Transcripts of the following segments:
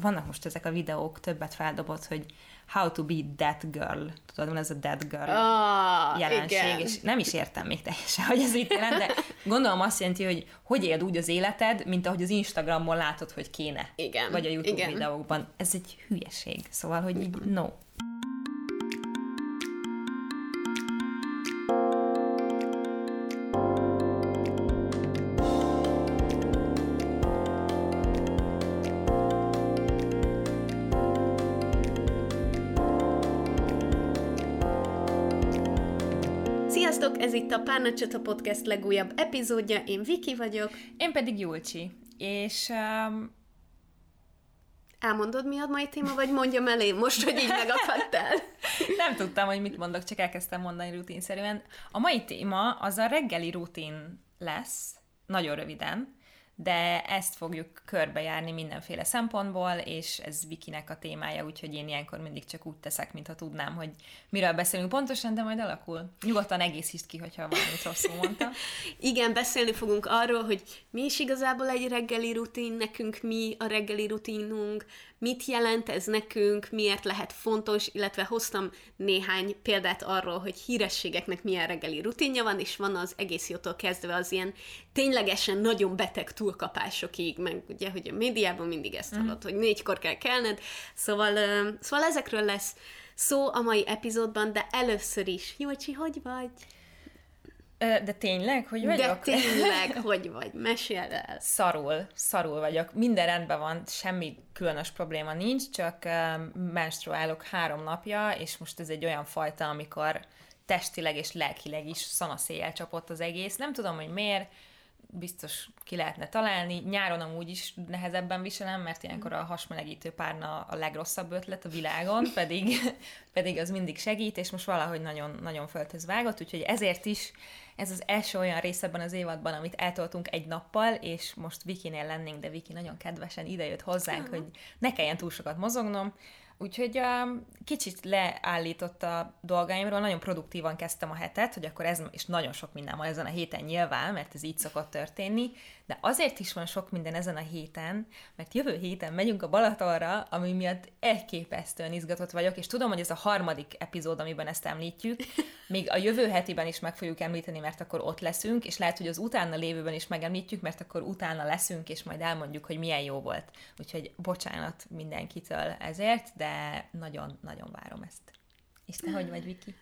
vannak most ezek a videók, többet feldobott, hogy how to be that girl. Tudod, van ez a that girl Ah, jelenség, igen. és nem is értem még teljesen, hogy ez mit jelent, de gondolom azt jelenti, hogy hogy éld úgy az életed, mint ahogy az Instagramon látod, hogy kéne. Igen, Vagy a YouTube igen. videókban. Ez egy hülyeség. Szóval, hogy így no. Itt a Párnacsata Podcast legújabb epizódja, én Viki vagyok. Én pedig Julcsi. És um, Elmondod, mi a mai téma, vagy mondjam el én most, hogy így megakadtál? nem tudtam, hogy mit mondok, csak elkezdtem mondani rutinszerűen. A mai téma az a reggeli rutin lesz, nagyon röviden, de ezt fogjuk körbejárni mindenféle szempontból, és ez Vikinek a témája, úgyhogy én ilyenkor mindig csak úgy teszek, mintha tudnám, hogy miről beszélünk pontosan, de majd alakul. Nyugodtan egészítsd ki, hogyha valamit rosszul mondtam. Igen, beszélni fogunk arról, hogy mi is igazából egy reggeli rutin, nekünk mi a reggeli rutinunk, mit jelent ez nekünk, miért lehet fontos, illetve hoztam néhány példát arról, hogy hírességeknek milyen reggeli rutinja van, és van az egész jótól kezdve az ilyen ténylegesen nagyon beteg túlkapásokig, meg ugye, hogy a médiában mindig ezt hallott, hogy négykor kell kelned, szóval, szóval ezekről lesz szó a mai epizódban, de először is, Jócsi, hogy vagy? De tényleg, hogy vagyok? De tényleg, hogy vagy? Meséld el. Szarul, szarul vagyok. Minden rendben van, semmi különös probléma nincs, csak menstruálok három napja, és most ez egy olyan fajta, amikor testileg és lelkileg is szanaszéjjel csapott az egész. Nem tudom, hogy miért, biztos ki lehetne találni. Nyáron amúgy is nehezebben viselem, mert ilyenkor a hasmelegítő párna a legrosszabb ötlet a világon, pedig, pedig az mindig segít, és most valahogy nagyon, nagyon földhöz vágott, úgyhogy ezért is ez az első olyan rész ebben az évadban, amit eltoltunk egy nappal, és most Vikinél lennénk, de Viki nagyon kedvesen idejött hozzánk, hogy ne kelljen túl sokat mozognom, Úgyhogy um, kicsit leállított a dolgaimról, nagyon produktívan kezdtem a hetet, hogy akkor ez, és nagyon sok minden van ezen a héten nyilván, mert ez így szokott történni, de azért is van sok minden ezen a héten, mert jövő héten megyünk a Balatonra, ami miatt elképesztően izgatott vagyok, és tudom, hogy ez a harmadik epizód, amiben ezt említjük, még a jövő hetiben is meg fogjuk említeni, mert akkor ott leszünk, és lehet, hogy az utána lévőben is megemlítjük, mert akkor utána leszünk, és majd elmondjuk, hogy milyen jó volt. Úgyhogy bocsánat mindenkitől ezért, de nagyon-nagyon várom ezt. És te hogy vagy, Viki?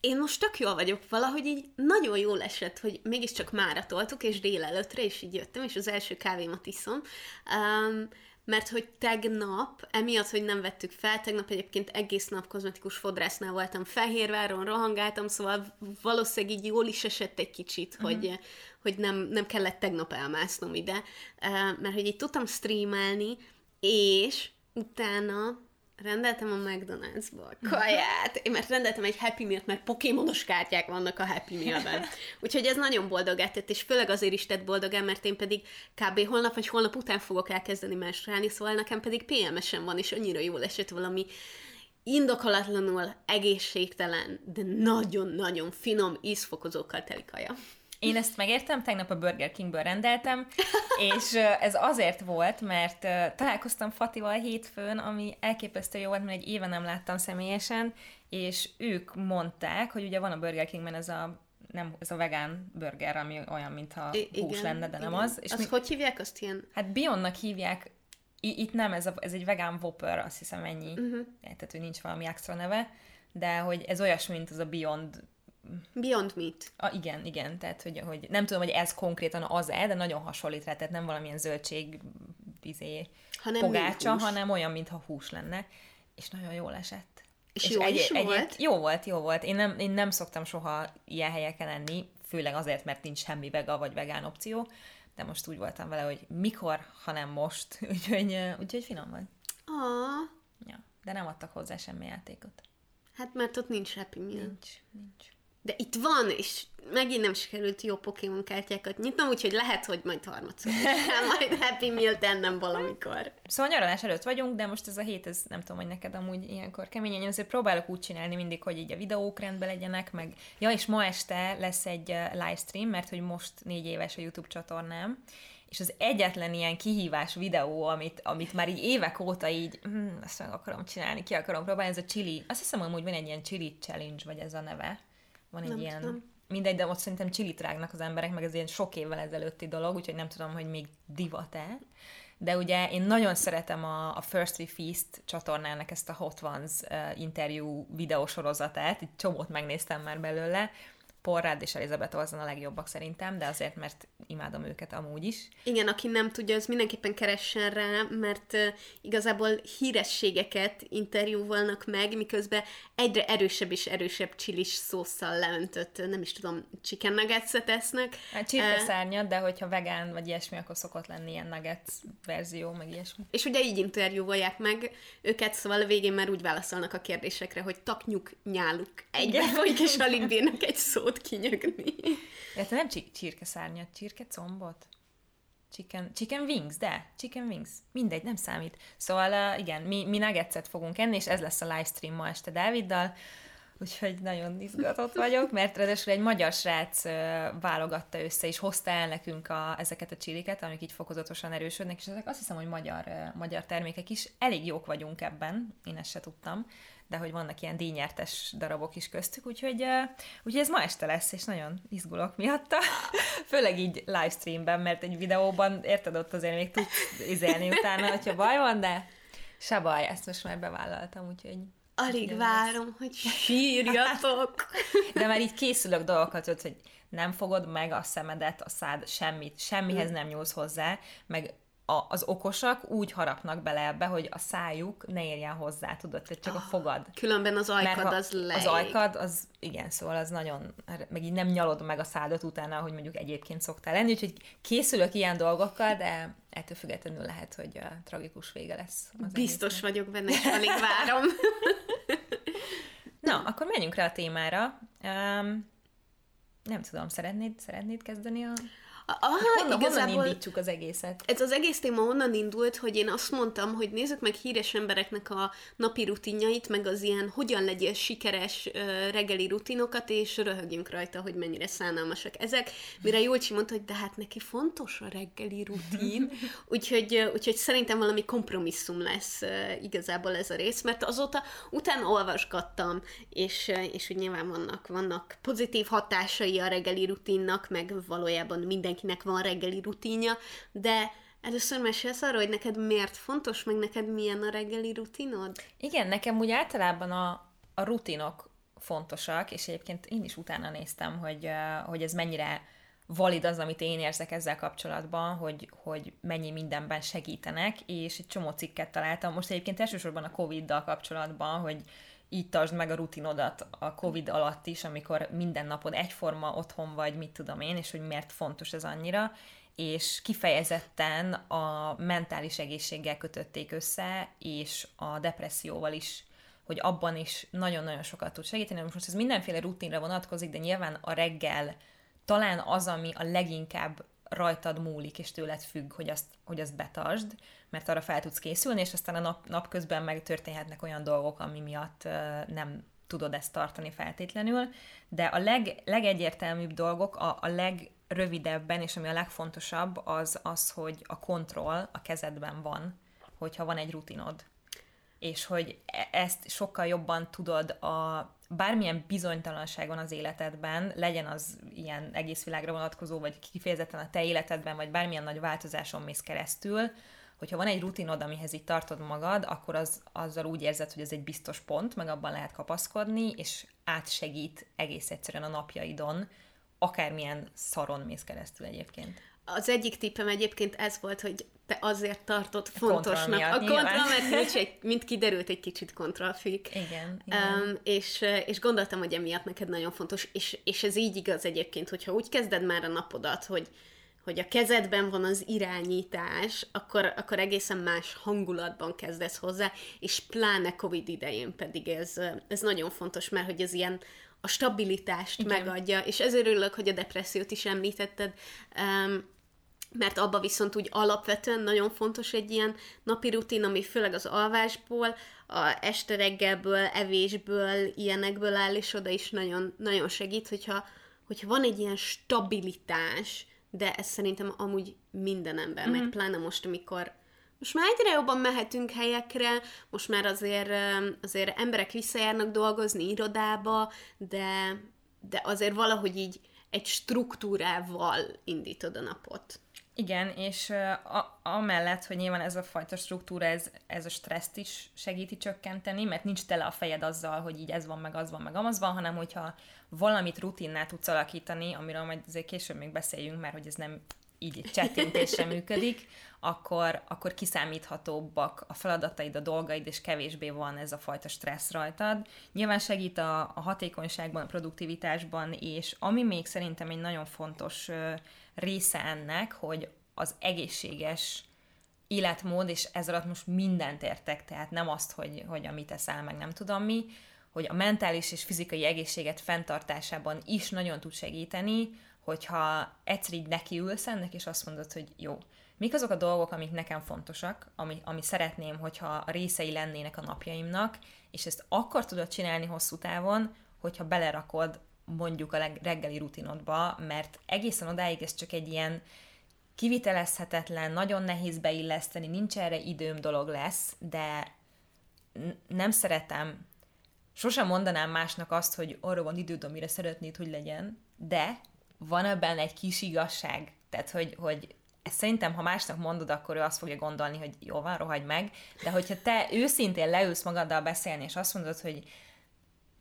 Én most tök jól vagyok, valahogy így nagyon jól esett, hogy mégiscsak mára toltuk, és délelőtre is így jöttem, és az első kávémat iszom. Um, mert hogy tegnap, emiatt, hogy nem vettük fel, tegnap egyébként egész nap kozmetikus fodrásznál voltam Fehérváron, rohangáltam, szóval valószínűleg így jól is esett egy kicsit, uh-huh. hogy, hogy nem, nem kellett tegnap elmásznom ide, mert hogy így tudtam streamelni, és utána rendeltem a McDonald'sból kaját, én mert rendeltem egy Happy Meal-t, mert pokémonos kártyák vannak a Happy Meal-ben. Úgyhogy ez nagyon boldogát tett, és főleg azért is tett boldogán, mert én pedig kb. holnap vagy holnap után fogok elkezdeni menstruálni, szóval nekem pedig PMS-em van, és annyira jól esett valami indokolatlanul egészségtelen, de nagyon-nagyon finom ízfokozókkal teli kaja. Én ezt megértem, tegnap a Burger Kingből rendeltem, és ez azért volt, mert találkoztam Fatival hétfőn, ami elképesztő jó volt, mert egy éve nem láttam személyesen, és ők mondták, hogy ugye van a Burger Kingben ez a nem, ez a vegán burger, ami olyan, mintha I- hús igen, lenne, de nem igen. az. És azt mi, hogy hívják? Azt ilyen... hát Beyondnak hívják, I- itt nem, ez, a, ez egy vegán Whopper, azt hiszem ennyi, uh-huh. tehát hogy nincs valami extra neve, de hogy ez olyasmi, mint az a Beyond Beyond Meat. A, igen, igen, tehát hogy, hogy nem tudom, hogy ez konkrétan az-e, de nagyon hasonlít rá, tehát nem valamilyen zöldség izé, Hanem pogácsa, hanem olyan, mintha hús lenne, és nagyon jól esett. És jó is volt? Jó volt, jó volt. Én nem, én nem szoktam soha ilyen helyeken enni, főleg azért, mert nincs semmi vega vagy vegán opció, de most úgy voltam vele, hogy mikor, hanem most, úgyhogy, úgyhogy finom volt. Ah, Ja. De nem adtak hozzá semmi játékot. hát mert ott nincs Happy Meal. Nincs, nincs. De itt van, és megint nem sikerült jó Pokémon kártyákat nyitnom, úgyhogy lehet, hogy majd harmadszor majd Happy Meal tennem valamikor. Szóval nyaralás előtt vagyunk, de most ez a hét, ez nem tudom, hogy neked amúgy ilyenkor keményen, én azért próbálok úgy csinálni mindig, hogy így a videók rendben legyenek, meg ja, és ma este lesz egy uh, livestream, mert hogy most négy éves a YouTube csatornám, és az egyetlen ilyen kihívás videó, amit, amit már így évek óta így, hm, ezt meg akarom csinálni, ki akarom próbálni, ez a chili, azt hiszem, hogy van egy ilyen chili challenge, vagy ez a neve. Van egy Nem ilyen, tudom. mindegy, de ott szerintem csilit rágnak az emberek, meg ez ilyen sok évvel ezelőtti dolog, úgyhogy nem tudom, hogy még divat-e. De ugye én nagyon szeretem a, a First We Feast csatornának ezt a Hot Ones uh, interjú videósorozatát, itt csomót megnéztem már belőle, Porrád és Elizabeth Olsen a legjobbak szerintem, de azért, mert imádom őket amúgy is. Igen, aki nem tudja, az mindenképpen keressen rá, mert uh, igazából hírességeket interjúvolnak meg, miközben egyre erősebb és erősebb csilis szószal leöntött, nem is tudom, chicken nuggets esznek. Hát csirkeszárnyat, de hogyha vegán vagy ilyesmi, akkor szokott lenni ilyen nuggets verzió, meg ilyesmi. És ugye így interjúvolják meg őket, szóval a végén már úgy válaszolnak a kérdésekre, hogy taknyuk, nyáluk egybe folyik, és alig bírnak egy szót kinyögni. Illetve nem csir- csirkeszárnyat, csirkecombot? Chicken, chicken wings, de, chicken wings. Mindegy, nem számít. Szóval uh, igen, mi, mi nuggetset fogunk enni, és ez lesz a livestream ma este Dáviddal, úgyhogy nagyon izgatott vagyok, mert ráadásul egy magyar srác válogatta össze, és hozta el nekünk a, ezeket a csiliket, amik így fokozatosan erősödnek, és ezek azt hiszem, hogy magyar, magyar termékek is. Elég jók vagyunk ebben, én ezt se tudtam, de hogy vannak ilyen díjnyertes darabok is köztük, úgyhogy, úgyhogy ez ma este lesz, és nagyon izgulok miatta. Főleg így livestreamben, mert egy videóban, érted, ott azért még tudsz izelni utána, hogyha baj van, de se baj, ezt most már bevállaltam, úgyhogy... Alig Igen, várom, hogy sírjatok. De már így készülök dolgokat, hogy- hogy nem fogod meg a szemedet, a szád, semmit, semmihez nem nyúlsz hozzá, meg a, az okosak úgy harapnak bele ebbe, hogy a szájuk ne érjen hozzá, tudod, tehát csak a fogad. Különben az ajkad az le. az ajkad, az igen, szóval az nagyon, meg így nem nyalod meg a szádat utána, hogy mondjuk egyébként szoktál lenni, úgyhogy készülök ilyen dolgokkal, de ettől függetlenül lehet, hogy uh, tragikus vége lesz. Az Biztos egésznek. vagyok benne, és alig várom. Na, akkor menjünk rá a témára. Um, nem tudom, szeretnéd, szeretnéd kezdeni a... Aha, Honnan, igazából... honnan indítsuk az egészet? Ez az egész téma onnan indult, hogy én azt mondtam, hogy nézzük meg híres embereknek a napi rutinjait, meg az ilyen hogyan legyél sikeres reggeli rutinokat, és röhögjünk rajta, hogy mennyire szánalmasak ezek. Mire Jolcsi mondta, hogy de hát neki fontos a reggeli rutin, úgyhogy, úgyhogy szerintem valami kompromisszum lesz igazából ez a rész, mert azóta utána olvasgattam, és, és úgy nyilván vannak, vannak pozitív hatásai a reggeli rutinnak, meg valójában mindenkinek van reggeli rutinja, de először mesélsz arról, hogy neked miért fontos, meg neked milyen a reggeli rutinod? Igen, nekem úgy általában a, a rutinok fontosak, és egyébként én is utána néztem, hogy, hogy ez mennyire valid az, amit én érzek ezzel kapcsolatban, hogy, hogy mennyi mindenben segítenek, és egy csomó cikket találtam. Most egyébként elsősorban a Covid-dal kapcsolatban, hogy így tartsd meg a rutinodat a Covid alatt is, amikor minden napod egyforma otthon vagy, mit tudom én, és hogy miért fontos ez annyira, és kifejezetten a mentális egészséggel kötötték össze, és a depresszióval is, hogy abban is nagyon-nagyon sokat tud segíteni. Most ez mindenféle rutinra vonatkozik, de nyilván a reggel talán az, ami a leginkább rajtad múlik, és tőled függ, hogy azt, hogy azt betartsd, mert arra fel tudsz készülni, és aztán a nap, napközben meg történhetnek olyan dolgok, ami miatt nem tudod ezt tartani feltétlenül, de a leg, legegyértelműbb dolgok, a, a legrövidebben, és ami a legfontosabb, az az, hogy a kontroll a kezedben van, hogyha van egy rutinod. És hogy e- ezt sokkal jobban tudod a bármilyen bizonytalanság van az életedben, legyen az ilyen egész világra vonatkozó, vagy kifejezetten a te életedben, vagy bármilyen nagy változáson mész keresztül, hogyha van egy rutinod, amihez így tartod magad, akkor az, azzal úgy érzed, hogy ez egy biztos pont, meg abban lehet kapaszkodni, és átsegít egész egyszerűen a napjaidon, akármilyen szaron mész keresztül egyébként. Az egyik tippem egyébként ez volt, hogy te azért tartod fontosnak. miatt, a kontroll, mert nincs egy, mint kiderült, egy kicsit kontrollfik. Igen, igen. Um, és, és gondoltam, hogy emiatt neked nagyon fontos, és, és ez így igaz egyébként, hogyha úgy kezded már a napodat, hogy, hogy a kezedben van az irányítás, akkor, akkor egészen más hangulatban kezdesz hozzá, és pláne Covid idején pedig ez, ez nagyon fontos, mert hogy ez ilyen a stabilitást Igen. megadja, és ezért örülök, hogy a depressziót is említetted, um, mert abba viszont úgy alapvetően nagyon fontos egy ilyen napi rutin, ami főleg az alvásból, a este reggelből, evésből, ilyenekből áll, és oda is nagyon, nagyon segít, hogyha, hogyha van egy ilyen stabilitás de ez szerintem amúgy minden embernek, mm. pláne most, amikor most már egyre jobban mehetünk helyekre, most már azért, azért emberek visszajárnak dolgozni irodába, de, de azért valahogy így egy struktúrával indítod a napot. Igen, és a, amellett, hogy nyilván ez a fajta struktúra, ez, ez a stresszt is segíti csökkenteni, mert nincs tele a fejed azzal, hogy így ez van, meg az van, meg amaz van, hanem hogyha valamit rutinná tudsz alakítani, amiről majd azért később még beszéljünk, mert hogy ez nem így egy csettintésre működik, akkor, akkor kiszámíthatóbbak a feladataid, a dolgaid, és kevésbé van ez a fajta stressz rajtad. Nyilván segít a, a hatékonyságban, a produktivitásban, és ami még szerintem egy nagyon fontos része ennek, hogy az egészséges életmód, és ez alatt most mindent értek, tehát nem azt, hogy, hogy amit eszel, meg nem tudom mi, hogy a mentális és fizikai egészséget fenntartásában is nagyon tud segíteni, hogyha egyszer így nekiülsz ennek, és azt mondod, hogy jó, mik azok a dolgok, amik nekem fontosak, ami, ami szeretném, hogyha részei lennének a napjaimnak, és ezt akkor tudod csinálni hosszú távon, hogyha belerakod mondjuk a reggeli rutinodba, mert egészen odáig ez csak egy ilyen kivitelezhetetlen, nagyon nehéz beilleszteni, nincs erre időm dolog lesz, de nem szeretem, sosem mondanám másnak azt, hogy arra van időd, amire szeretnéd, hogy legyen, de van ebben egy kis igazság. Tehát, hogy, hogy ezt szerintem, ha másnak mondod, akkor ő azt fogja gondolni, hogy jó van, rohagy meg, de hogyha te őszintén leülsz magaddal beszélni, és azt mondod, hogy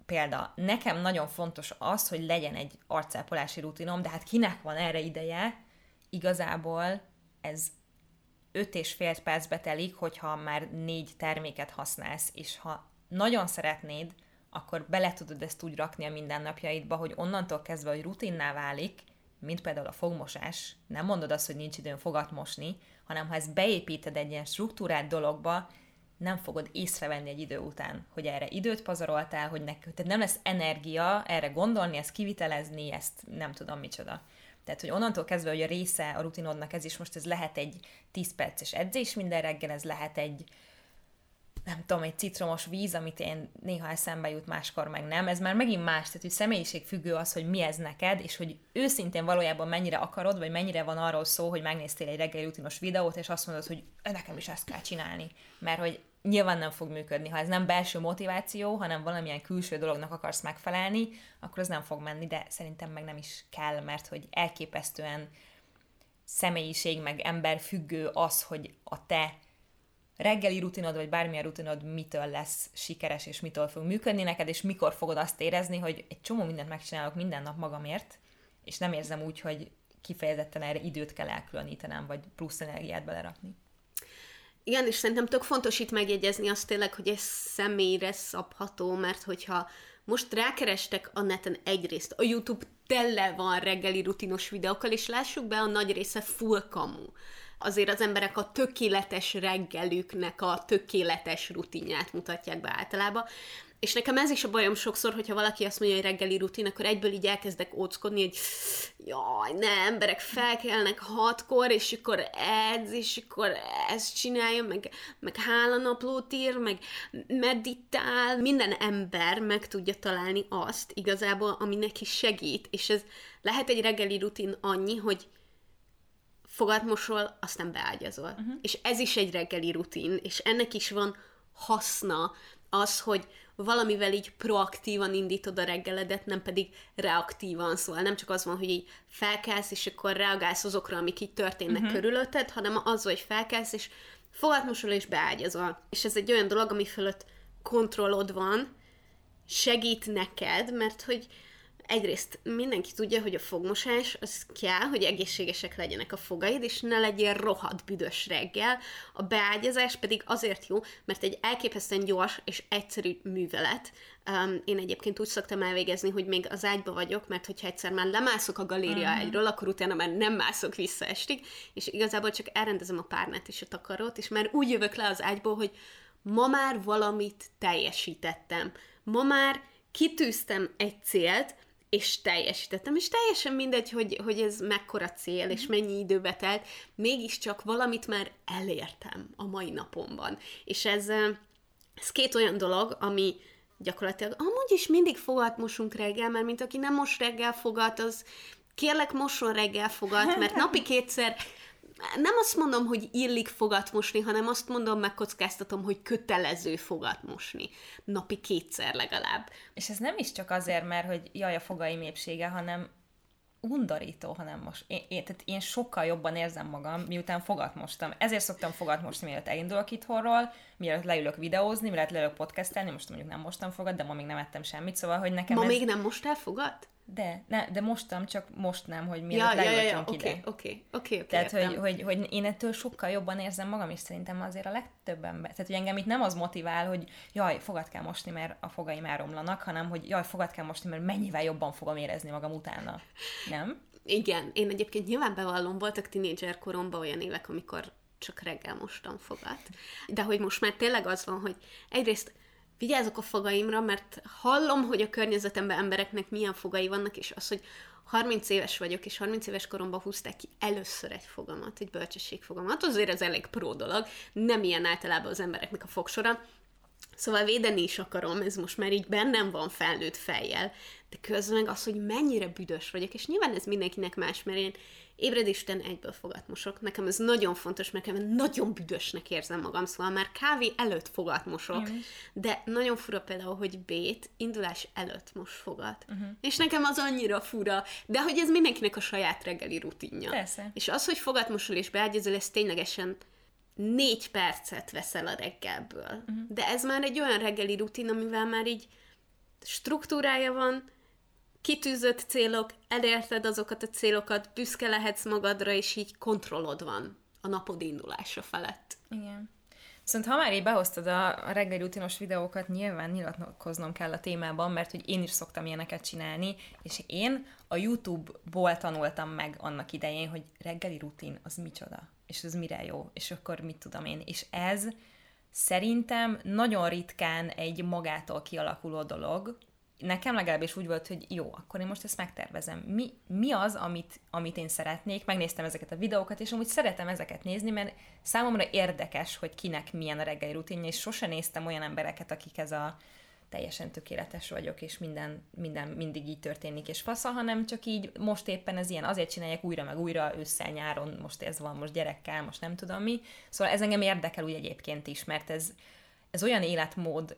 példa, nekem nagyon fontos az, hogy legyen egy arcápolási rutinom, de hát kinek van erre ideje, igazából ez öt és fél percbe telik, hogyha már négy terméket használsz, és ha nagyon szeretnéd, akkor bele tudod ezt úgy rakni a mindennapjaidba, hogy onnantól kezdve, hogy rutinná válik, mint például a fogmosás, nem mondod azt, hogy nincs időn fogat mosni, hanem ha ezt beépíted egy ilyen struktúrát dologba, nem fogod észrevenni egy idő után, hogy erre időt pazaroltál, hogy nek, tehát nem lesz energia erre gondolni, ezt kivitelezni, ezt nem tudom micsoda. Tehát, hogy onnantól kezdve, hogy a része a rutinodnak ez is most, ez lehet egy 10 perces edzés minden reggel, ez lehet egy nem tudom, egy citromos víz, amit én néha eszembe jut, máskor meg nem. Ez már megint más, tehát hogy személyiség függő az, hogy mi ez neked, és hogy őszintén valójában mennyire akarod, vagy mennyire van arról szó, hogy megnéztél egy reggeli rutinos videót, és azt mondod, hogy nekem is ezt kell csinálni. Mert hogy nyilván nem fog működni. Ha ez nem belső motiváció, hanem valamilyen külső dolognak akarsz megfelelni, akkor az nem fog menni, de szerintem meg nem is kell, mert hogy elképesztően személyiség, meg ember függő az, hogy a te reggeli rutinod, vagy bármilyen rutinod mitől lesz sikeres, és mitől fog működni neked, és mikor fogod azt érezni, hogy egy csomó mindent megcsinálok minden nap magamért, és nem érzem úgy, hogy kifejezetten erre időt kell elkülönítenem, vagy plusz energiát belerakni. Igen, és szerintem tök fontos itt megjegyezni azt tényleg, hogy ez személyre szabható, mert hogyha most rákerestek a neten egyrészt, a YouTube tele van reggeli rutinos videókkal, és lássuk be, a nagy része full kamu azért az emberek a tökéletes reggelüknek a tökéletes rutinját mutatják be általában. És nekem ez is a bajom sokszor, hogyha valaki azt mondja, hogy reggeli rutin, akkor egyből így elkezdek óckodni, hogy jaj, ne, emberek felkelnek hatkor, és akkor edz, és akkor ezt csinálja, meg, meg hálanaplót ír, meg meditál. Minden ember meg tudja találni azt igazából, ami neki segít, és ez lehet egy reggeli rutin annyi, hogy fogatmosol, aztán beágyazol. Uh-huh. És ez is egy reggeli rutin, és ennek is van haszna az, hogy valamivel így proaktívan indítod a reggeledet, nem pedig reaktívan, szóval nem csak az van, hogy így felkelsz, és akkor reagálsz azokra, amik így történnek uh-huh. körülötted, hanem az, hogy felkelsz, és fogatmosol és beágyazol. És ez egy olyan dolog, ami fölött kontrollod van, segít neked, mert hogy egyrészt mindenki tudja, hogy a fogmosás az kell, hogy egészségesek legyenek a fogaid, és ne legyél rohadt büdös reggel. A beágyazás pedig azért jó, mert egy elképesztően gyors és egyszerű művelet. Um, én egyébként úgy szoktam elvégezni, hogy még az ágyba vagyok, mert hogyha egyszer már lemászok a galéria uh-huh. ágyról, akkor utána már nem mászok vissza estig, és igazából csak elrendezem a párnát és a takarót, és már úgy jövök le az ágyból, hogy ma már valamit teljesítettem. Ma már kitűztem egy célt, és teljesítettem, és teljesen mindegy, hogy, hogy ez mekkora cél, és mhm. mennyi időbe telt, mégiscsak valamit már elértem a mai napomban. És ez, ez két olyan dolog, ami gyakorlatilag amúgy is mindig fogat mosunk reggel, mert mint aki nem most reggel fogat, az kérlek mosson reggel fogat, mert napi kétszer nem azt mondom, hogy illik fogat mosni, hanem azt mondom, megkockáztatom, hogy kötelező fogat mosni. Napi kétszer legalább. És ez nem is csak azért, mert hogy jaj, a fogaim épsége, hanem undorító, hanem most én, én, tehát én sokkal jobban érzem magam, miután fogat mostam. Ezért szoktam fogat mosni, mielőtt elindulok itthonról, mielőtt leülök videózni, mielőtt leülök podcastelni, most mondjuk nem mostam fogat, de ma még nem ettem semmit, szóval, hogy nekem Ma ez... még nem mostál fogat? De, ne, de mostam, csak most nem, hogy mielőtt Ja, ja, ja, ja, ide. oké, oké, oké, Tehát, hogy, hogy, hogy én ettől sokkal jobban érzem magam, és szerintem azért a legtöbb ember. Tehát, hogy engem itt nem az motivál, hogy jaj, fogat kell mosni, mert a fogaim elromlanak, hanem hogy jaj, fogat kell mosni, mert mennyivel jobban fogom érezni magam utána. Nem? Igen, én egyébként nyilván bevallom, voltak tinédzser koromban olyan évek, amikor csak reggel mostam fogat. De hogy most már tényleg az van, hogy egyrészt vigyázok a fogaimra, mert hallom, hogy a környezetemben embereknek milyen fogai vannak, és az, hogy 30 éves vagyok, és 30 éves koromban húzták ki először egy fogamat, egy bölcsességfogamat, azért ez elég pró dolog, nem ilyen általában az embereknek a fogsora, Szóval védeni is akarom, ez most már így bennem van felnőtt fejjel, de közben meg az, hogy mennyire büdös vagyok, és nyilván ez mindenkinek más, mert én ébredisten egyből fogat mosok. Nekem ez nagyon fontos, mert nekem nagyon büdösnek érzem magam, szóval már kávé előtt fogat mosok, de nagyon fura például, hogy Bét indulás előtt most fogat. Uh-huh. És nekem az annyira fura, de hogy ez mindenkinek a saját reggeli rutinja. Persze. És az, hogy fogat mosol és beágyazol, ez ténylegesen négy percet veszel a reggelből. Uh-huh. De ez már egy olyan reggeli rutin, amivel már így struktúrája van, kitűzött célok, elérted azokat a célokat, büszke lehetsz magadra, és így kontrollod van a napod indulása felett. Igen. Viszont ha már így behoztad a, reggeli rutinos videókat, nyilván nyilatkoznom kell a témában, mert hogy én is szoktam ilyeneket csinálni, és én a YouTube-ból tanultam meg annak idején, hogy reggeli rutin az micsoda, és ez mire jó, és akkor mit tudom én. És ez szerintem nagyon ritkán egy magától kialakuló dolog, nekem legalábbis úgy volt, hogy jó, akkor én most ezt megtervezem. Mi, mi az, amit, amit én szeretnék? Megnéztem ezeket a videókat, és amúgy szeretem ezeket nézni, mert számomra érdekes, hogy kinek milyen a reggeli rutinja, és sose néztem olyan embereket, akik ez a teljesen tökéletes vagyok, és minden, minden mindig így történik, és fasza, hanem csak így most éppen ez ilyen, azért csinálják újra, meg újra, ősszel, nyáron, most ez van, most gyerekkel, most nem tudom mi. Szóval ez engem érdekel úgy egyébként is, mert ez, ez olyan életmód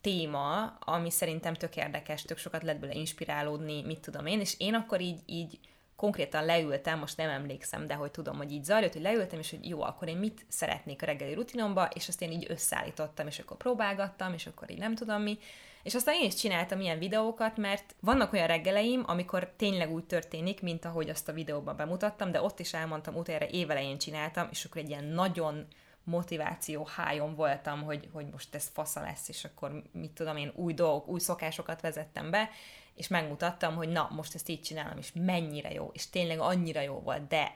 téma, ami szerintem tök érdekes, tök sokat lehet bele inspirálódni, mit tudom én, és én akkor így, így konkrétan leültem, most nem emlékszem, de hogy tudom, hogy így zajlott, hogy leültem, és hogy jó, akkor én mit szeretnék a reggeli rutinomba, és azt én így összeállítottam, és akkor próbálgattam, és akkor így nem tudom mi. És aztán én is csináltam ilyen videókat, mert vannak olyan reggeleim, amikor tényleg úgy történik, mint ahogy azt a videóban bemutattam, de ott is elmondtam, utána évelején csináltam, és akkor egy ilyen nagyon motiváció hájon voltam, hogy, hogy most ez fasza lesz, és akkor mit tudom én, új dolgok, új szokásokat vezettem be, és megmutattam, hogy na, most ezt így csinálom, és mennyire jó, és tényleg annyira jó volt, de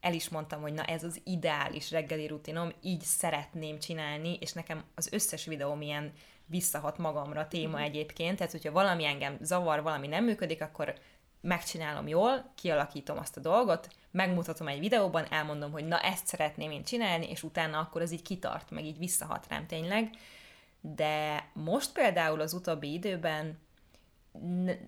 el is mondtam, hogy na ez az ideális reggeli rutinom, így szeretném csinálni, és nekem az összes videó milyen visszahat magamra téma egyébként, tehát hogyha valami engem zavar, valami nem működik, akkor megcsinálom jól, kialakítom azt a dolgot, megmutatom egy videóban, elmondom, hogy na ezt szeretném én csinálni, és utána akkor az így kitart, meg így visszahat rám tényleg. De most például az utóbbi időben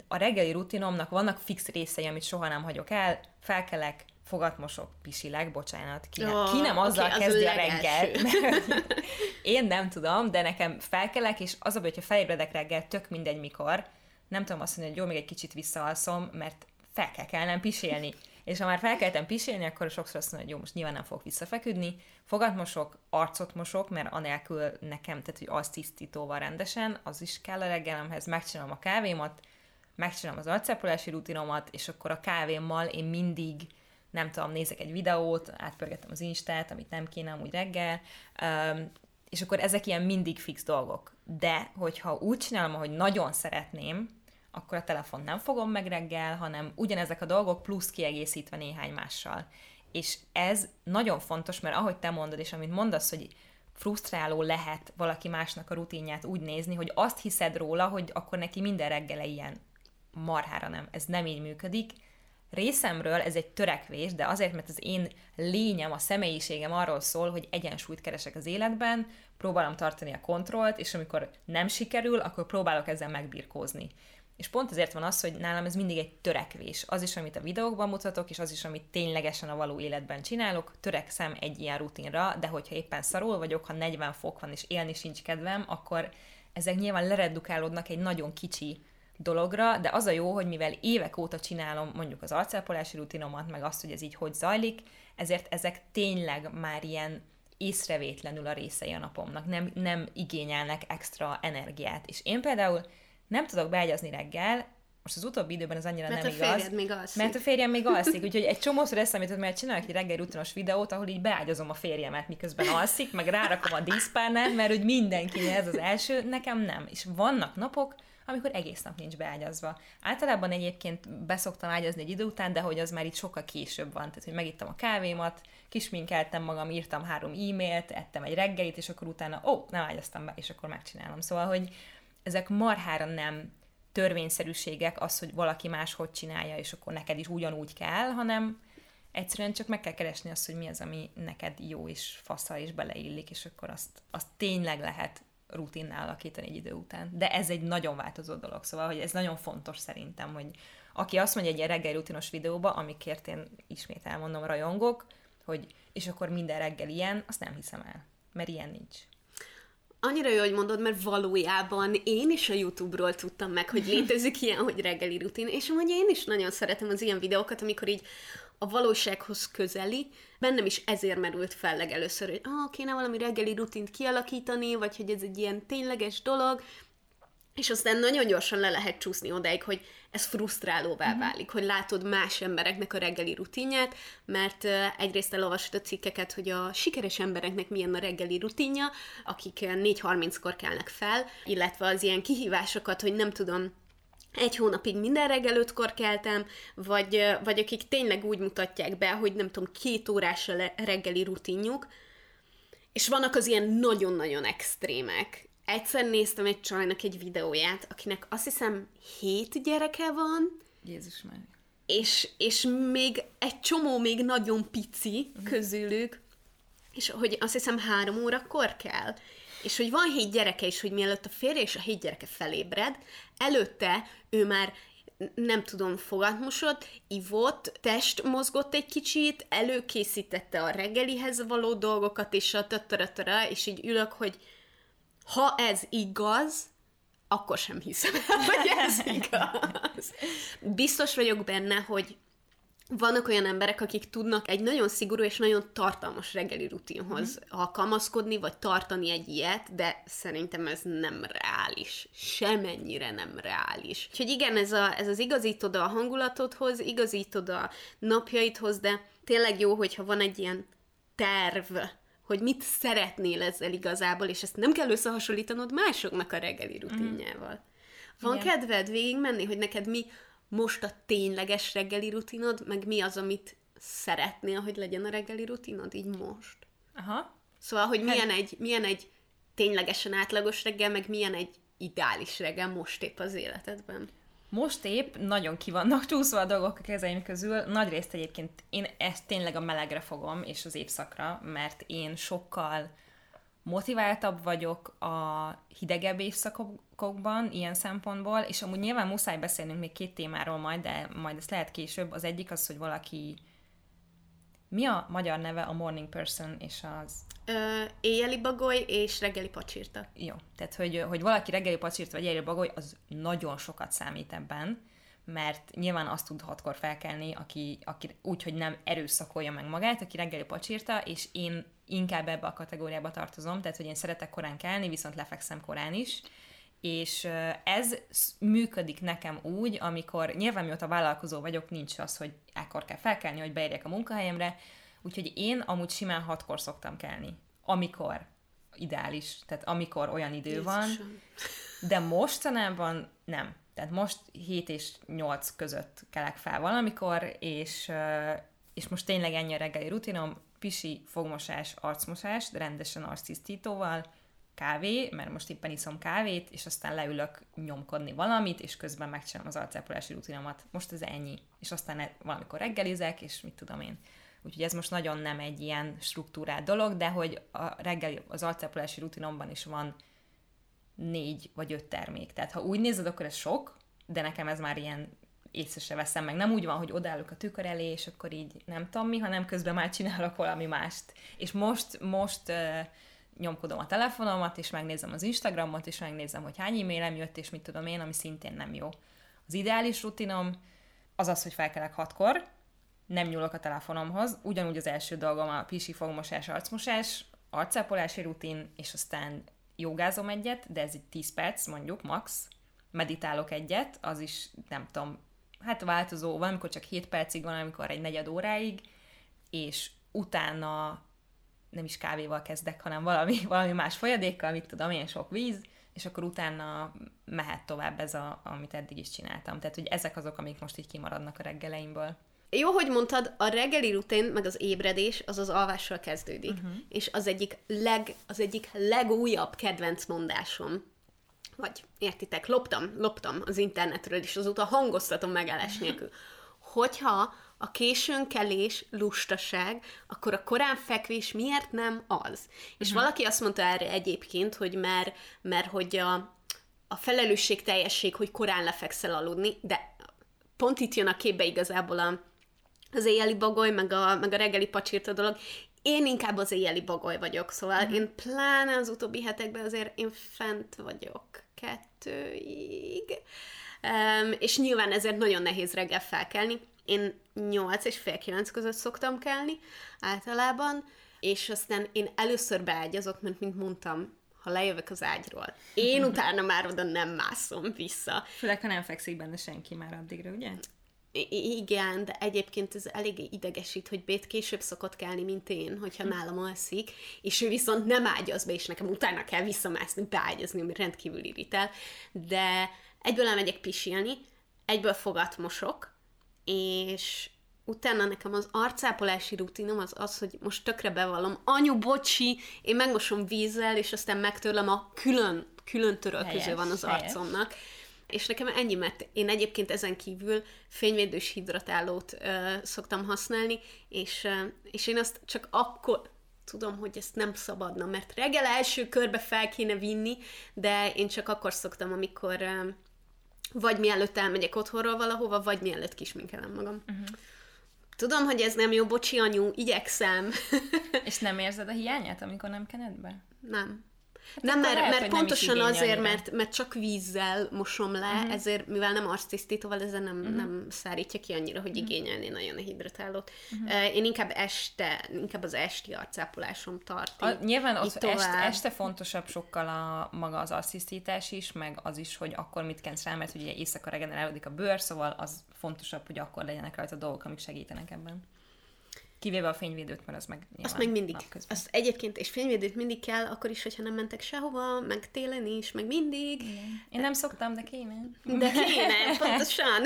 a reggeli rutinomnak vannak fix részei, amit soha nem hagyok el, felkelek, fogatmosok, pisilek, bocsánat, ki nem, Ó, ki nem azzal oké, az kezdi a a reggel. Én nem tudom, de nekem felkelek, és az a baj, hogyha felébredek reggel, tök mindegy mikor, nem tudom azt mondani, hogy jó, még egy kicsit visszaalszom, mert fel kell kellene pisélni. És ha már felkeltem pisélni, akkor sokszor azt mondom, hogy jó, most nyilván nem fogok visszafeküdni. Fogat mosok, arcot mosok, mert anélkül nekem, tehát hogy az tisztítóval rendesen, az is kell a reggelemhez, megcsinálom a kávémat, megcsinálom az arcápolási rutinomat, és akkor a kávémmal én mindig nem tudom, nézek egy videót, átpörgetem az Instát, amit nem kéne amúgy reggel, um, és akkor ezek ilyen mindig fix dolgok. De, hogyha úgy csinálom, ahogy nagyon szeretném, akkor a telefon nem fogom meg reggel, hanem ugyanezek a dolgok plusz kiegészítve néhány mással. És ez nagyon fontos, mert ahogy te mondod, és amit mondasz, hogy frusztráló lehet valaki másnak a rutinját úgy nézni, hogy azt hiszed róla, hogy akkor neki minden reggele ilyen marhára nem. Ez nem így működik. Részemről ez egy törekvés, de azért, mert az én lényem, a személyiségem arról szól, hogy egyensúlyt keresek az életben, próbálom tartani a kontrollt, és amikor nem sikerül, akkor próbálok ezzel megbirkózni. És pont ezért van az, hogy nálam ez mindig egy törekvés. Az is, amit a videókban mutatok, és az is, amit ténylegesen a való életben csinálok, törekszem egy ilyen rutinra, de hogyha éppen szarul vagyok, ha 40 fok van és élni sincs kedvem, akkor ezek nyilván leredukálódnak egy nagyon kicsi dologra, de az a jó, hogy mivel évek óta csinálom mondjuk az arcápolási rutinomat, meg azt, hogy ez így hogy zajlik, ezért ezek tényleg már ilyen észrevétlenül a részei a napomnak, nem, nem igényelnek extra energiát. És én például nem tudok beágyazni reggel, most az utóbbi időben az annyira mert nem a igaz. még alszik. Mert a férjem még alszik, úgyhogy egy csomószor eszembe jutott, mert csinálok egy reggel rutinos videót, ahol így beágyazom a férjemet, miközben alszik, meg rárakom a díszpárnát, mert hogy mindenkinek ez az első, nekem nem. És vannak napok, amikor egész nap nincs beágyazva. Általában egyébként beszoktam ágyazni egy idő után, de hogy az már itt sokkal később van. Tehát, hogy megittam a kávémat, kisminkeltem magam, írtam három e-mailt, ettem egy reggelit, és akkor utána, ó, nem ágyaztam be, és akkor megcsinálom. Szóval, hogy ezek marhára nem törvényszerűségek, az, hogy valaki más hogy csinálja, és akkor neked is ugyanúgy kell, hanem egyszerűen csak meg kell keresni azt, hogy mi az, ami neked jó és faszal és beleillik, és akkor azt, azt tényleg lehet rutinnál alakítani egy idő után. De ez egy nagyon változó dolog, szóval hogy ez nagyon fontos szerintem, hogy aki azt mondja egy ilyen reggel rutinos videóba, amikért én ismét elmondom, rajongok, hogy és akkor minden reggel ilyen, azt nem hiszem el, mert ilyen nincs. Annyira jó, hogy mondod, mert valójában én is a YouTube-ról tudtam meg, hogy létezik ilyen, hogy reggeli rutin, és amúgy én is nagyon szeretem az ilyen videókat, amikor így a valósághoz közeli. Bennem is ezért merült fel legelőször, hogy ah, kéne valami reggeli rutint kialakítani, vagy hogy ez egy ilyen tényleges dolog, és aztán nagyon gyorsan le lehet csúszni odáig, hogy ez frusztrálóvá mm-hmm. válik, hogy látod más embereknek a reggeli rutinját, mert egyrészt elolvasod a cikkeket, hogy a sikeres embereknek milyen a reggeli rutinja, akik 4.30-kor kelnek fel, illetve az ilyen kihívásokat, hogy nem tudom, egy hónapig minden reggel ötkor keltem, vagy, vagy akik tényleg úgy mutatják be, hogy nem tudom, két órás a reggeli rutinjuk, és vannak az ilyen nagyon-nagyon extrémek. Egyszer néztem egy csajnak egy videóját, akinek azt hiszem hét gyereke van. Jézus már. És, és még egy csomó még nagyon pici uh-huh. közülük, és hogy azt hiszem három órakor kell és hogy van hét gyereke is, hogy mielőtt a férje és a hét gyereke felébred, előtte ő már nem tudom, fogatmosott, ivott, test mozgott egy kicsit, előkészítette a reggelihez való dolgokat, és a tötörötörö, és így ülök, hogy ha ez igaz, akkor sem hiszem el, hogy ez igaz. Biztos vagyok benne, hogy vannak olyan emberek, akik tudnak egy nagyon szigorú és nagyon tartalmas reggeli rutinhoz mm. alkalmazkodni, vagy tartani egy ilyet, de szerintem ez nem reális. Semennyire nem reális. Úgyhogy igen, ez, a, ez az igazítod a hangulatodhoz, igazítod a napjaidhoz, de tényleg jó, hogyha van egy ilyen terv, hogy mit szeretnél ezzel igazából, és ezt nem kell összehasonlítanod másoknak a reggeli rutinjával. Mm. Van Igen. kedved végig menni, hogy neked mi most a tényleges reggeli rutinod, meg mi az, amit szeretnél, hogy legyen a reggeli rutinod, így most. Aha. Szóval, hogy hát- milyen, egy, milyen egy ténylegesen átlagos reggel, meg milyen egy ideális reggel most épp az életedben. Most épp nagyon ki vannak csúszva a dolgok a kezeim közül. Nagyrészt egyébként én ezt tényleg a melegre fogom, és az évszakra, mert én sokkal motiváltabb vagyok a hidegebb évszakokban ilyen szempontból, és amúgy nyilván muszáj beszélnünk még két témáról majd, de majd ezt lehet később. Az egyik az, hogy valaki mi a magyar neve a morning person és az... Ö, éjjeli bagoly és reggeli pacsirta. Jó, tehát hogy, hogy valaki reggeli pacsirta vagy éjjeli bagoly, az nagyon sokat számít ebben, mert nyilván azt tud hatkor felkelni, aki, aki úgy, hogy nem erőszakolja meg magát, aki reggeli pacsírta, és én inkább ebbe a kategóriába tartozom, tehát hogy én szeretek korán kelni, viszont lefekszem korán is, és ez működik nekem úgy, amikor nyilván mióta vállalkozó vagyok, nincs az, hogy ekkor kell felkelni, hogy beérjek a munkahelyemre, úgyhogy én amúgy simán hatkor szoktam kelni, amikor ideális, tehát amikor olyan idő Jézusom. van, de mostanában nem. Tehát most 7 és 8 között kelek fel valamikor, és, és most tényleg ennyi a reggeli rutinom, pisi, fogmosás, arcmosás, de rendesen arctisztítóval, kávé, mert most éppen iszom kávét, és aztán leülök nyomkodni valamit, és közben megcsinálom az arcápolási rutinomat. Most ez ennyi. És aztán e- valamikor reggelizek, és mit tudom én. Úgyhogy ez most nagyon nem egy ilyen struktúrált dolog, de hogy a reggeli, az arcápolási rutinomban is van négy vagy öt termék. Tehát ha úgy nézed, akkor ez sok, de nekem ez már ilyen észre se veszem meg. Nem úgy van, hogy odállok a tükör elé, és akkor így nem tudom mi, hanem közben már csinálok valami mást. És most, most nyomkodom a telefonomat, és megnézem az Instagramot, és megnézem, hogy hány e-mailem jött, és mit tudom én, ami szintén nem jó. Az ideális rutinom az az, hogy felkelek hatkor, nem nyúlok a telefonomhoz, ugyanúgy az első dolgom a pisi fogmosás, arcmosás, arcápolási rutin, és aztán jogázom egyet, de ez egy 10 perc, mondjuk, max. Meditálok egyet, az is, nem tudom, hát változó, van, amikor csak 7 percig van, amikor egy negyed óráig, és utána nem is kávéval kezdek, hanem valami, valami más folyadékkal, mit tudom én, sok víz, és akkor utána mehet tovább ez, a, amit eddig is csináltam. Tehát, hogy ezek azok, amik most így kimaradnak a reggeleimből. Jó, hogy mondtad, a reggeli rutin, meg az ébredés, az az alvással kezdődik. Uh-huh. És az egyik, leg, az egyik legújabb kedvenc mondásom. Vagy, értitek, loptam, loptam az internetről, és azóta hangoztatom megállás nélkül. Hogyha a későn kelés lustaság, akkor a korán fekvés miért nem az? És uh-huh. valaki azt mondta erre egyébként, hogy mert, mert hogy a, a felelősség teljesség, hogy korán lefekszel aludni, de pont itt jön a képbe igazából a, az éjjeli bagoly, meg a, meg a reggeli pacsírta dolog. Én inkább az éjjeli bagoly vagyok, szóval uh-huh. én pláne az utóbbi hetekben azért én fent vagyok kettőig, um, és nyilván ezért nagyon nehéz reggel felkelni. Én 8 és fél 9 között szoktam kelni általában, és aztán én először beágyazok, mert mint mondtam, ha lejövök az ágyról, én utána már oda nem mászom vissza. Főleg, ha nem fekszik benne senki már addigra, ugye? I- igen, de egyébként ez eléggé idegesít, hogy Bét később szokott kelni, mint én, hogyha hm. nálam alszik, és ő viszont nem ágyaz be, és nekem utána kell visszamászni, beágyazni, ami rendkívül irritál. De egyből elmegyek pisilni, egyből fogat mosok, és utána nekem az arcápolási rutinom az az, hogy most tökre bevallom, anyu, bocsi, én megmosom vízzel, és aztán megtörlem a külön, külön törölköző van az helyes. arcomnak. És nekem ennyi, mert én egyébként ezen kívül fényvédős hidratálót ö, szoktam használni, és, ö, és én azt csak akkor, tudom, hogy ezt nem szabadna, mert reggel első körbe fel kéne vinni, de én csak akkor szoktam, amikor ö, vagy mielőtt elmegyek otthonról valahova, vagy mielőtt kisminkelem magam. Uh-huh. Tudom, hogy ez nem jó, bocsi anyu, igyekszem. És nem érzed a hiányát, amikor nem kened be? Nem. Hát nem, mert, lehet, mert pontosan nem azért, mert, mert csak vízzel mosom le, uh-huh. ezért, mivel nem arctisztítóval, ezzel nem, uh-huh. nem szárítja ki annyira, hogy uh-huh. igényelni nagyon a hidratálót. Uh-huh. Én inkább este, inkább az esti arcápolásom tart. A, nyilván az este, este fontosabb sokkal a maga az asszisztítás is, meg az is, hogy akkor mit kensz rá, mert ugye éjszaka regenerálódik a bőr, szóval az fontosabb, hogy akkor legyenek rajta dolgok, amik segítenek ebben. Kivéve a fényvédőt, mert az meg Azt meg mindig. Azt egyébként, és fényvédőt mindig kell, akkor is, hogyha nem mentek sehova, meg télen is, meg mindig. Igen. Én nem szoktam, de kéne. De kéne, pontosan.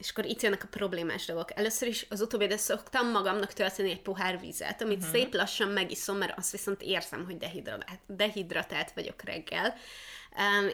és akkor itt jönnek a problémás dolgok. Először is az utóbbi de szoktam magamnak tölteni egy pohár vizet, amit uh-huh. szép lassan megiszom, mert azt viszont érzem, hogy dehidratált, dehidratált vagyok reggel.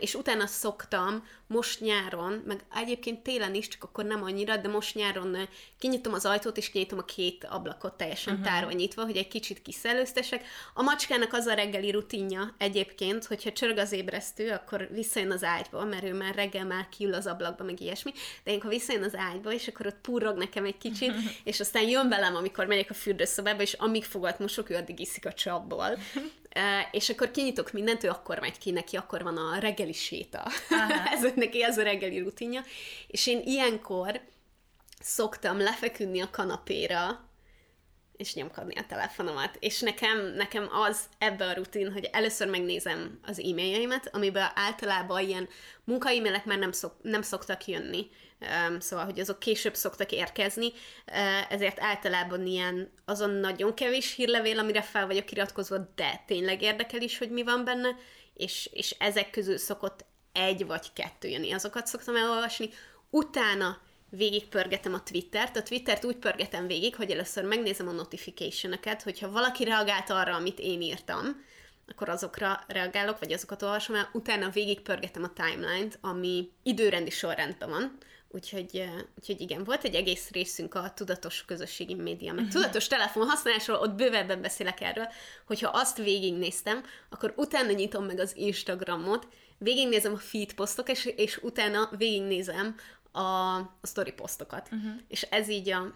És utána szoktam most nyáron, meg egyébként télen is, csak akkor nem annyira, de most nyáron kinyitom az ajtót, és kinyitom a két ablakot teljesen uh-huh. tárva nyitva, hogy egy kicsit kiszellőztesek. A macskának az a reggeli rutinja egyébként, hogyha csörög az ébresztő, akkor visszajön az ágyba, mert ő már reggel már kiül az ablakba, meg ilyesmi, de én, ha visszajön az ágyba, és akkor ott purrog nekem egy kicsit, uh-huh. és aztán jön velem, amikor megyek a fürdőszobába, és amíg fogat mosok, ő addig iszik a csapból. És akkor kinyitok mindent, ő akkor megy ki, neki akkor van a reggeli séta. ez neki ez a reggeli rutinja. És én ilyenkor szoktam lefeküdni a kanapéra, és nyomkodni a telefonomat. És nekem, nekem az ebbe a rutin, hogy először megnézem az e-mailjeimet, amiben általában ilyen munkaimélek már nem, szok, nem szoktak jönni, szóval, hogy azok később szoktak érkezni, uh, ezért általában ilyen azon nagyon kevés hírlevél, amire fel vagyok iratkozva, de tényleg érdekel is, hogy mi van benne, és, és ezek közül szokott egy vagy kettő jönni, azokat szoktam elolvasni, utána végigpörgetem a Twittert. A Twittert úgy pörgetem végig, hogy először megnézem a notification-öket, hogyha valaki reagált arra, amit én írtam, akkor azokra reagálok, vagy azokat olvasom el, utána végigpörgetem a timeline-t, ami időrendi sorrendben van, Úgyhogy, úgyhogy igen, volt egy egész részünk a tudatos közösségi média, meg tudatos telefon használásról, ott bővebben beszélek erről, hogyha azt végignéztem, akkor utána nyitom meg az Instagramot, végignézem a feed posztok, és, és utána végignézem a, a story posztokat. Uh-huh. És ez így a...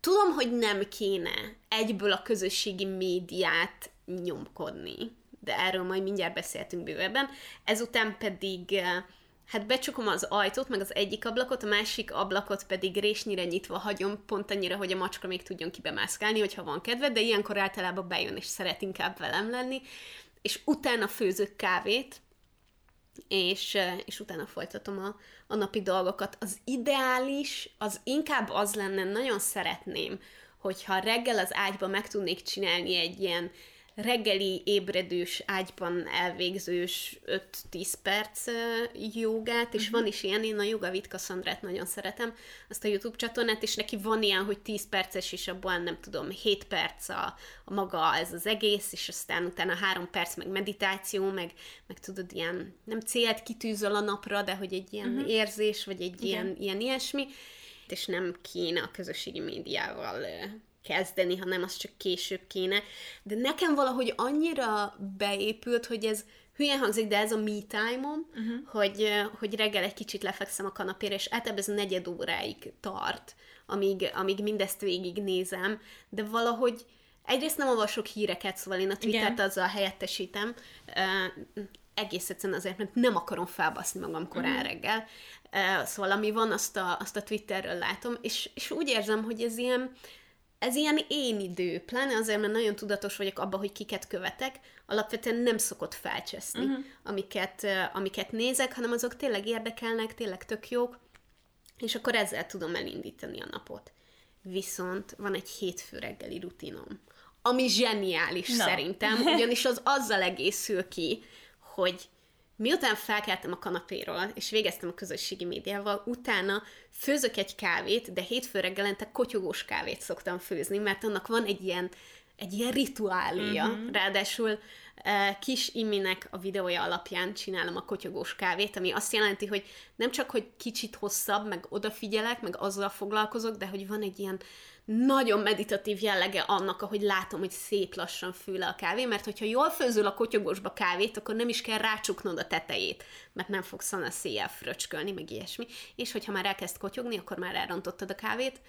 Tudom, hogy nem kéne egyből a közösségi médiát nyomkodni, de erről majd mindjárt beszéltünk bővebben. Ezután pedig hát becsukom az ajtót, meg az egyik ablakot, a másik ablakot pedig résnyire nyitva hagyom, pont annyira, hogy a macska még tudjon kibemászkálni, hogyha van kedve, de ilyenkor általában bejön és szeret inkább velem lenni, és utána főzök kávét, és, és utána folytatom a, a napi dolgokat. Az ideális, az inkább az lenne, nagyon szeretném, hogyha reggel az ágyba meg tudnék csinálni egy ilyen reggeli ébredős, ágyban elvégzős 5-10 perc jogát, és uh-huh. van is ilyen, én a Yoga Vitka Szandrát nagyon szeretem, azt a YouTube csatornát, és neki van ilyen, hogy 10 perces, és abban nem tudom, 7 perc a, a maga ez az egész, és aztán utána 3 perc meg meditáció, meg, meg tudod, ilyen nem célt kitűzöl a napra, de hogy egy ilyen uh-huh. érzés, vagy egy ilyen, ilyen ilyesmi, és nem kéne a közösségi médiával kezdeni, hanem az csak később kéne. De nekem valahogy annyira beépült, hogy ez hülyen hangzik, de ez a me time-om, uh-huh. hogy, hogy reggel egy kicsit lefekszem a kanapére, és általában ez a negyed óráig tart, amíg, amíg mindezt végignézem, de valahogy egyrészt nem olvasok híreket, szóval én a Twittert Igen. azzal helyettesítem, uh, egész egyszerűen azért, mert nem akarom felbaszni magam korán uh-huh. reggel. Uh, szóval ami van, azt a, azt a Twitterről látom, és, és úgy érzem, hogy ez ilyen, ez ilyen én idő, pláne azért, mert nagyon tudatos vagyok abban, hogy kiket követek, alapvetően nem szokott felcseszni, uh-huh. amiket, amiket nézek, hanem azok tényleg érdekelnek, tényleg tök jók, és akkor ezzel tudom elindítani a napot. Viszont van egy hétfő reggeli rutinom, ami zseniális Na. szerintem, ugyanis az azzal egészül ki, hogy Miután felkeltem a kanapéról, és végeztem a közösségi médiával, utána főzök egy kávét, de hétfő reggelente kotyogós kávét szoktam főzni, mert annak van egy ilyen, egy ilyen rituáléja. Uh-huh. Ráadásul uh, kis Iminek a videója alapján csinálom a kotyogós kávét, ami azt jelenti, hogy nem csak, hogy kicsit hosszabb, meg odafigyelek, meg azzal foglalkozok, de hogy van egy ilyen nagyon meditatív jellege annak, ahogy látom, hogy szép lassan fő le a kávé, mert hogyha jól főzöl a kotyogósba kávét, akkor nem is kell rácsuknod a tetejét, mert nem fogsz a széjjel fröcskölni, meg ilyesmi. És hogyha már elkezd kotyogni, akkor már elrontottad a kávét.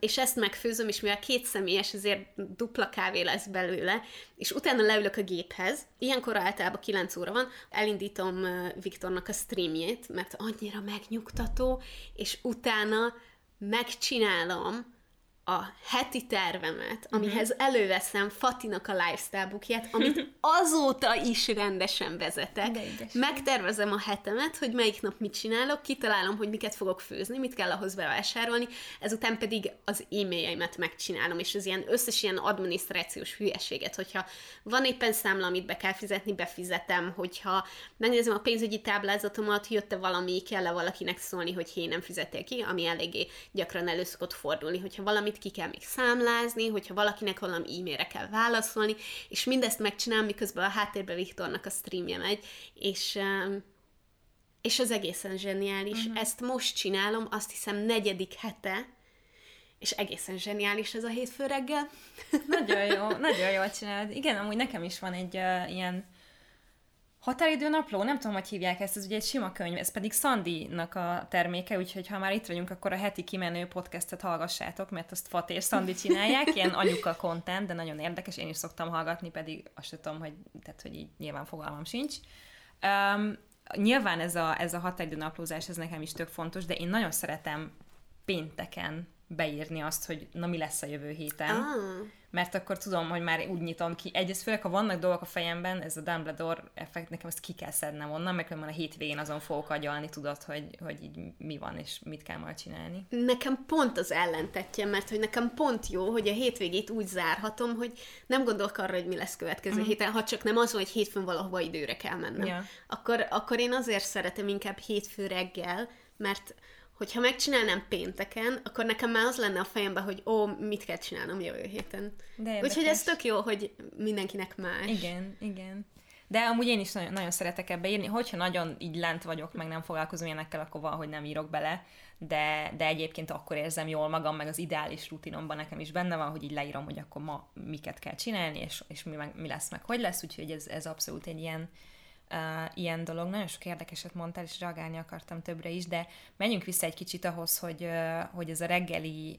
És ezt megfőzöm, és mivel két személyes, ezért dupla kávé lesz belőle, és utána leülök a géphez, ilyenkor általában 9 óra van, elindítom Viktornak a streamjét, mert annyira megnyugtató, és utána megcsinálom a heti tervemet, amihez uh-huh. előveszem Fatinak a lifestyle bookját, amit azóta is rendesen vezetek. Megtervezem a hetemet, hogy melyik nap mit csinálok, kitalálom, hogy miket fogok főzni, mit kell ahhoz bevásárolni, ezután pedig az e-mailjeimet megcsinálom, és az ilyen összes ilyen adminisztrációs hülyeséget, hogyha van éppen számla, amit be kell fizetni, befizetem, hogyha megnézem a pénzügyi táblázatomat, jött-e valami, kell-e valakinek szólni, hogy hé, nem fizettél ki, ami eléggé gyakran elő szokott fordulni, hogyha valami valamit ki kell még számlázni, hogyha valakinek valami e-mailre kell válaszolni, és mindezt megcsinálom, miközben a háttérben Viktornak a streamje megy, és és az egészen zseniális. Uh-huh. Ezt most csinálom, azt hiszem negyedik hete, és egészen zseniális ez a hétfő reggel. Nagyon jó, nagyon jól csinálod. Igen, amúgy nekem is van egy uh, ilyen Határidő napló, nem tudom, hogy hívják ezt, ez ugye egy sima könyv, ez pedig Szandinak a terméke, úgyhogy ha már itt vagyunk, akkor a heti kimenő podcastet hallgassátok, mert azt Fat és Szandi csinálják, ilyen anyuka content, de nagyon érdekes, én is szoktam hallgatni, pedig azt tudom, hogy, tehát, hogy így nyilván fogalmam sincs. Um, nyilván ez a, ez a határidő naplózás, ez nekem is tök fontos, de én nagyon szeretem pénteken beírni azt, hogy na mi lesz a jövő héten. Ah mert akkor tudom, hogy már úgy nyitom ki. Egyrészt főleg, ha vannak dolgok a fejemben, ez a Dumbledore effekt, nekem ezt ki kell szednem onnan, mert a hétvégén azon fogok agyalni, tudod, hogy, hogy így mi van, és mit kell majd csinálni. Nekem pont az ellentetje, mert hogy nekem pont jó, hogy a hétvégét úgy zárhatom, hogy nem gondolok arra, hogy mi lesz következő uh-huh. héten, ha csak nem az, hogy hétfőn valahova időre kell mennem. Yeah. Akkor, akkor én azért szeretem inkább hétfő reggel, mert hogyha megcsinálnám pénteken, akkor nekem már az lenne a fejemben, hogy ó, mit kell csinálnom jövő héten. De Úgyhogy ez tök jó, hogy mindenkinek más. Igen, igen. De amúgy én is nagyon, nagyon szeretek ebbe írni, hogyha nagyon így lent vagyok, meg nem foglalkozom ilyenekkel, akkor van, hogy nem írok bele, de, de egyébként akkor érzem jól magam, meg az ideális rutinomban nekem is benne van, hogy így leírom, hogy akkor ma miket kell csinálni, és, és mi, meg, mi lesz, meg hogy lesz, úgyhogy ez, ez abszolút egy ilyen, uh, ilyen dolog. Nagyon sok érdekeset mondtál, és reagálni akartam többre is, de menjünk vissza egy kicsit ahhoz, hogy, uh, hogy ez a reggeli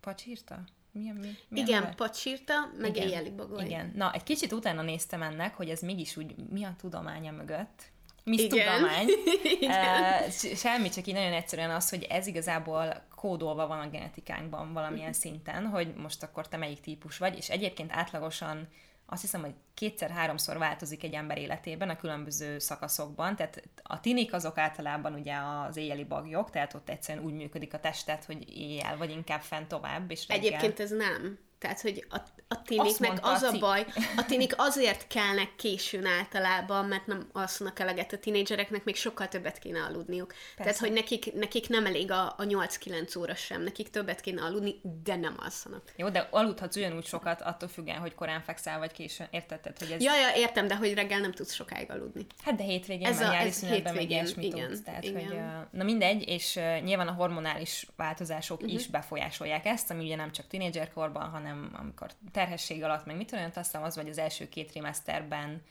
pacsírta? Milyen, mi, milyen Igen, neve? pacsírta, meg Igen. éjjeli bagoly. Igen. Na, egy kicsit utána néztem ennek, hogy ez mégis úgy, mi a tudománya mögött. Mi tudomány. uh, semmi, csak így nagyon egyszerűen az, hogy ez igazából kódolva van a genetikánkban valamilyen szinten, hogy most akkor te melyik típus vagy, és egyébként átlagosan azt hiszem, hogy kétszer-háromszor változik egy ember életében a különböző szakaszokban, tehát a tinik azok általában ugye az éjjeli bagyok, tehát ott egyszerűen úgy működik a testet, hogy éjjel vagy inkább fent tovább, és reggel... Egyébként ez nem. Tehát, hogy a, a tiniknek az a, a baj, a tinik azért kelnek későn általában, mert nem alszanak eleget a tinédzsereknek, még sokkal többet kéne aludniuk. Persze. Tehát, hogy nekik, nekik nem elég a, a 8-9 óra sem, nekik többet kéne aludni, de nem alszanak. Jó, de aludhatsz ugyanúgy sokat, attól függően, hogy korán fekszel, vagy későn. Érted? hogy ez... Ja, ja, értem, de hogy reggel nem tudsz sokáig aludni. Hát de hétvégén, ez a, nyári ez szünetben meg ilyesmit igen, tudsz. Tehát, igen. Hogy, na mindegy, és nyilván a hormonális változások uh-huh. is befolyásolják ezt, ami ugye nem csak tinédzserkorban, hanem amikor terhesség alatt, meg mit tudom, azt hiszem az vagy az első két trimeszterben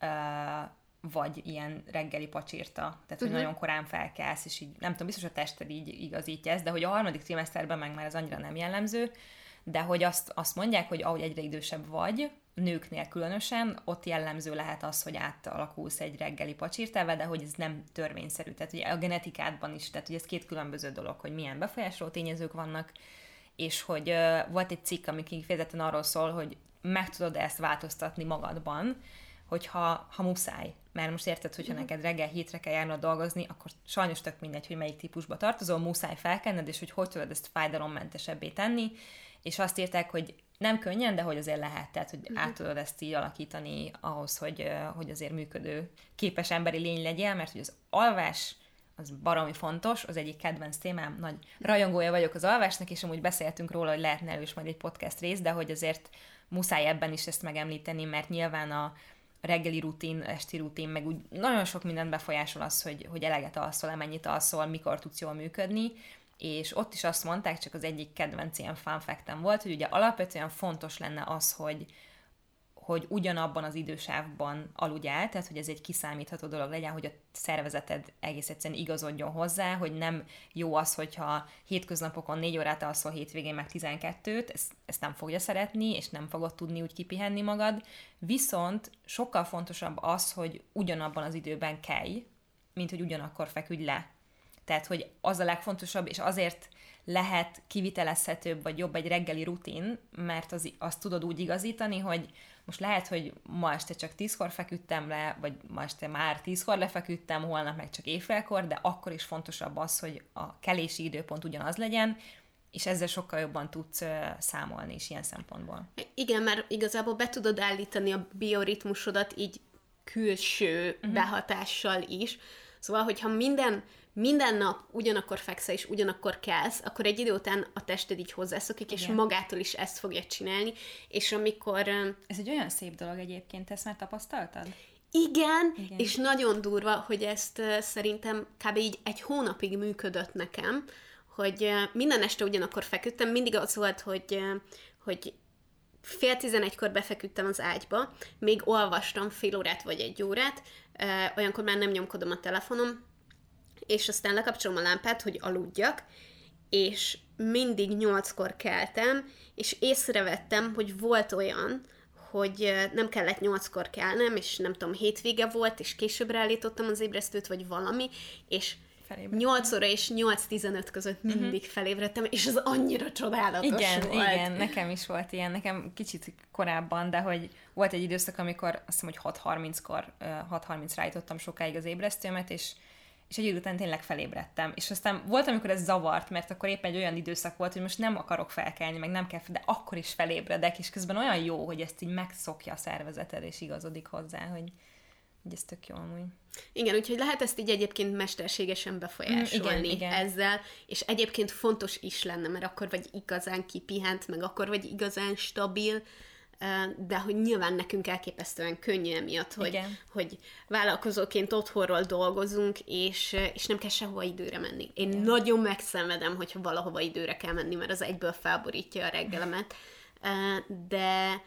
uh, vagy ilyen reggeli pacsírta, tehát uh-huh. hogy mhm. nagyon korán felkelsz, és így, nem tudom, biztos a tested így igazítja ezt, de hogy a harmadik trimeszterben meg már ez annyira nem jellemző, de hogy azt, azt mondják, hogy ahogy egyre idősebb vagy, nőknél különösen, ott jellemző lehet az, hogy átalakulsz egy reggeli pacsírtába, de hogy ez nem törvényszerű. Tehát ugye a genetikádban is, tehát hogy ez két különböző dolog, hogy milyen befolyásoló tényezők vannak, és hogy uh, volt egy cikk, ami kifejezetten arról szól, hogy meg tudod ezt változtatni magadban, hogyha ha muszáj. Mert most érted, hogyha mm. neked reggel hétre kell járnod dolgozni, akkor sajnos tök mindegy, hogy melyik típusba tartozol, muszáj felkenned, és hogy hogy tudod ezt fájdalommentesebbé tenni, és azt írták, hogy nem könnyen, de hogy azért lehet, tehát hogy mm. át tudod ezt így alakítani ahhoz, hogy, hogy azért működő, képes emberi lény legyél, mert hogy az alvás az baromi fontos, az egyik kedvenc témám, nagy rajongója vagyok az alvásnak, és amúgy beszéltünk róla, hogy lehetne elő is majd egy podcast rész, de hogy azért muszáj ebben is ezt megemlíteni, mert nyilván a reggeli rutin, esti rutin, meg úgy nagyon sok mindent befolyásol az, hogy, hogy eleget alszol, mennyit alszol, mikor tudsz jól működni, és ott is azt mondták, csak az egyik kedvenc ilyen fun volt, hogy ugye alapvetően fontos lenne az, hogy, hogy ugyanabban az idősávban aludjál, tehát hogy ez egy kiszámítható dolog legyen, hogy a szervezeted egész egyszerűen igazodjon hozzá, hogy nem jó az, hogyha hétköznapokon négy órát alszol, hétvégén meg 12-t, ezt, ezt nem fogja szeretni, és nem fogod tudni úgy kipihenni magad, viszont sokkal fontosabb az, hogy ugyanabban az időben kelj, mint hogy ugyanakkor feküdj le. Tehát, hogy az a legfontosabb, és azért lehet kivitelezhetőbb, vagy jobb egy reggeli rutin, mert az, azt tudod úgy igazítani, hogy most lehet, hogy ma este csak tízkor feküdtem le, vagy ma este már tízkor lefeküdtem, holnap meg csak éjfélkor, de akkor is fontosabb az, hogy a kelési időpont ugyanaz legyen, és ezzel sokkal jobban tudsz számolni is ilyen szempontból. Igen, mert igazából be tudod állítani a bioritmusodat így külső uh-huh. behatással is. Szóval, hogyha minden minden nap ugyanakkor fekszel és ugyanakkor kelsz, akkor egy idő után a tested így hozzászokik, Igen. és magától is ezt fogja csinálni, és amikor... Ez egy olyan szép dolog egyébként, ezt már tapasztaltad? Igen, Igen, és nagyon durva, hogy ezt szerintem kb. így egy hónapig működött nekem, hogy minden este ugyanakkor feküdtem, mindig az volt, hogy, hogy fél tizenegykor befeküdtem az ágyba, még olvastam fél órát vagy egy órát, olyankor már nem nyomkodom a telefonom, és aztán lekapcsolom a lámpát, hogy aludjak, és mindig nyolckor keltem, és észrevettem, hogy volt olyan, hogy nem kellett nyolckor kelnem, és nem tudom, hétvége volt, és későbbre állítottam az ébresztőt, vagy valami, és Felébredtem. 8 óra és 8-15 között mhm. mindig uh-huh. felébredtem, és az annyira csodálatos igen, volt. Igen, nekem is volt ilyen, nekem kicsit korábban, de hogy volt egy időszak, amikor azt hiszem, hogy 6.30-kor, 6.30-ra állítottam sokáig az ébresztőmet, és és egy idő után tényleg felébredtem. És aztán volt, amikor ez zavart, mert akkor éppen egy olyan időszak volt, hogy most nem akarok felkelni, meg nem kell, de akkor is felébredek, és közben olyan jó, hogy ezt így megszokja a szervezeted, és igazodik hozzá, hogy, hogy ez tök jó amúgy. Igen, úgyhogy lehet ezt így egyébként mesterségesen befolyásolni mm, igen, igen. ezzel, és egyébként fontos is lenne, mert akkor vagy igazán kipihent, meg akkor vagy igazán stabil, de hogy nyilván nekünk elképesztően könnyű emiatt, hogy, hogy vállalkozóként otthonról dolgozunk, és, és nem kell sehova időre menni. Én Igen. nagyon megszenvedem, hogyha valahova időre kell menni, mert az egyből felborítja a reggelemet, de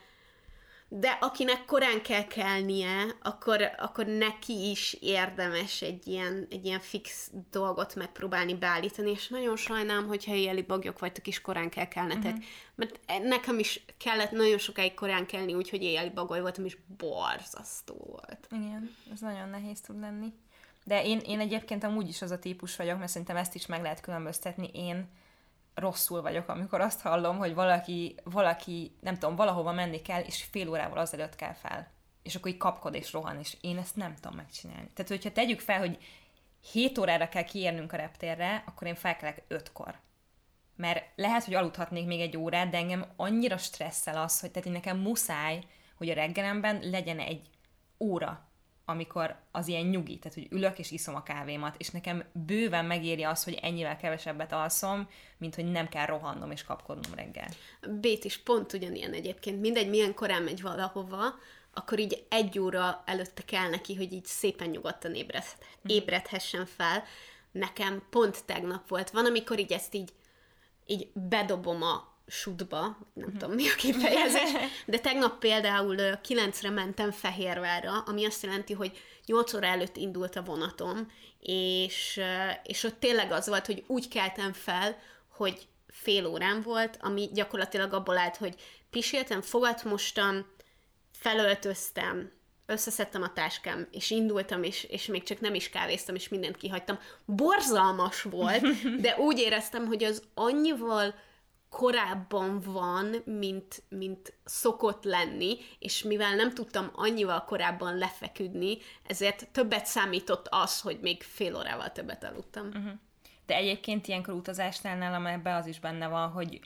de akinek korán kell kelnie, akkor, akkor neki is érdemes egy ilyen, egy ilyen fix dolgot megpróbálni beállítani, és nagyon sajnálom, hogyha éjjeli bagyok vagytok, is korán kell kelnetek. Uh-huh. Mert nekem is kellett nagyon sokáig korán kelni, úgyhogy éjjeli bagoly voltam, és borzasztó volt. Igen, ez nagyon nehéz tud lenni. De én, én egyébként amúgy is az a típus vagyok, mert szerintem ezt is meg lehet különböztetni. Én rosszul vagyok, amikor azt hallom, hogy valaki, valaki, nem tudom, valahova menni kell, és fél órával azelőtt kell fel. És akkor így kapkod és rohan, és én ezt nem tudom megcsinálni. Tehát, hogyha tegyük fel, hogy 7 órára kell kiérnünk a reptérre, akkor én felkelek 5-kor. Mert lehet, hogy aludhatnék még egy órát, de engem annyira stresszel az, hogy tehát én nekem muszáj, hogy a reggelemben legyen egy óra, amikor az ilyen nyugi, tehát hogy ülök és iszom a kávémat, és nekem bőven megéri az, hogy ennyivel kevesebbet alszom, mint hogy nem kell rohannom és kapkodnom reggel. Bét is pont ugyanilyen egyébként. Mindegy, milyen korán megy valahova, akkor így egy óra előtte kell neki, hogy így szépen nyugodtan ébred, mhm. ébredhessen fel. Nekem pont tegnap volt. Van, amikor így ezt így, így bedobom a sudba, nem uh-huh. tudom mi a kifejezés, de tegnap például kilencre mentem Fehérvárra, ami azt jelenti, hogy 8 óra előtt indult a vonatom, és, és ott tényleg az volt, hogy úgy keltem fel, hogy fél órám volt, ami gyakorlatilag abból állt, hogy piséltem, fogat mostam, felöltöztem, összeszedtem a táskám, és indultam, és, és még csak nem is kávéztam, és mindent kihagytam. Borzalmas volt, de úgy éreztem, hogy az annyival korábban van, mint, mint szokott lenni, és mivel nem tudtam annyival korábban lefeküdni, ezért többet számított az, hogy még fél órával többet aludtam. Uh-huh. De egyébként ilyenkor utazásnál nálam ebbe az is benne van, hogy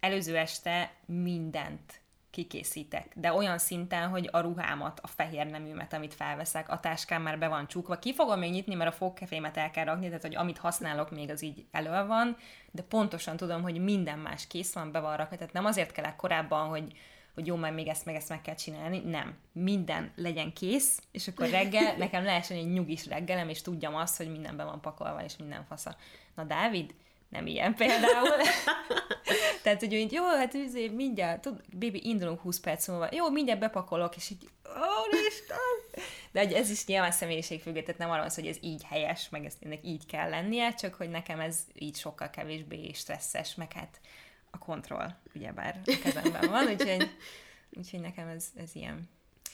előző este mindent kikészítek. De olyan szinten, hogy a ruhámat, a fehér neműmet, amit felveszek, a táskám már be van csukva. Ki fogom még nyitni, mert a fogkefémet el kell rakni, tehát hogy amit használok még az így elő van, de pontosan tudom, hogy minden más kész van, be van rakva. Tehát nem azért kellek korábban, hogy hogy jó, majd még ezt meg ezt meg kell csinálni. Nem. Minden legyen kész, és akkor reggel nekem lehessen egy nyugis reggelem, és tudjam azt, hogy minden be van pakolva, és minden fasza. Na, Dávid, nem ilyen például. Tehát, hogy így, jó, hát izé, mindjárt, tud, baby, indulunk 20 perc múlva, jó, mindjárt bepakolok, és így, ó, Isten! De hogy ez is nyilván személyiségfüggő, tehát nem arról az, hogy ez így helyes, meg ezt ennek így kell lennie, csak hogy nekem ez így sokkal kevésbé stresszes, meg hát a kontroll, ugyebár a kezemben van, úgyhogy, úgyhogy nekem ez, ez ilyen.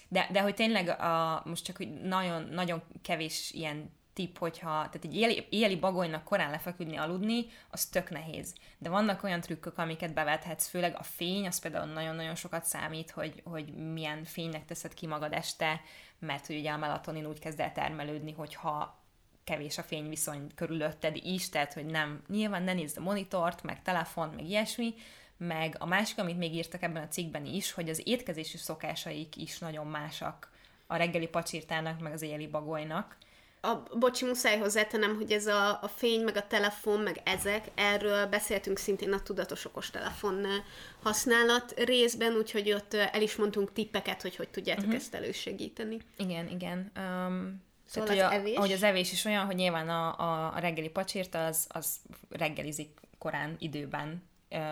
De, de hogy tényleg a, most csak hogy nagyon, nagyon kevés ilyen tipp, hogyha, tehát egy éjjeli, éjjeli bagolynak korán lefeküdni, aludni, az tök nehéz. De vannak olyan trükkök, amiket bevethetsz, főleg a fény, az például nagyon-nagyon sokat számít, hogy, hogy milyen fénynek teszed ki magad este, mert hogy ugye a melatonin úgy kezd el termelődni, hogyha kevés a fényviszony körülötted is, tehát hogy nem, nyilván ne nézd a monitort, meg telefon, meg ilyesmi, meg a másik, amit még írtak ebben a cikkben is, hogy az étkezési szokásaik is nagyon másak a reggeli pacsirtának, meg az éjjeli bagolynak, a, bocsi, muszáj hozzátenem, hogy ez a, a fény, meg a telefon, meg ezek, erről beszéltünk szintén a tudatos okos telefon használat részben, úgyhogy ott el is mondtunk tippeket, hogy hogy tudjátok uh-huh. ezt elősegíteni. Igen, igen. Um, Szóval tehát, az hogy a, evés? Ahogy az evés is olyan, hogy nyilván a, a, a reggeli pacsirta az, az reggelizik korán időben.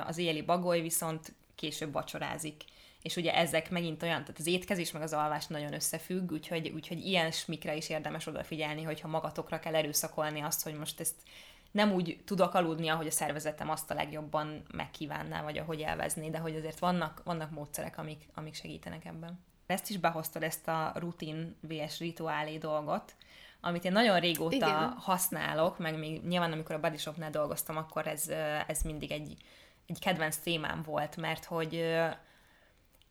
Az éjjeli bagoly viszont később vacsorázik és ugye ezek megint olyan, tehát az étkezés meg az alvás nagyon összefügg, úgyhogy, úgyhogy ilyen smikre is érdemes odafigyelni, hogyha magatokra kell erőszakolni azt, hogy most ezt nem úgy tudok aludni, ahogy a szervezetem azt a legjobban megkívánná, vagy ahogy elvezni, de hogy azért vannak, vannak módszerek, amik, amik segítenek ebben. Ezt is behoztad, ezt a rutin vs rituálé dolgot, amit én nagyon régóta Igen. használok, meg még nyilván amikor a Body Shopnál dolgoztam, akkor ez, ez mindig egy, egy kedvenc témám volt, mert hogy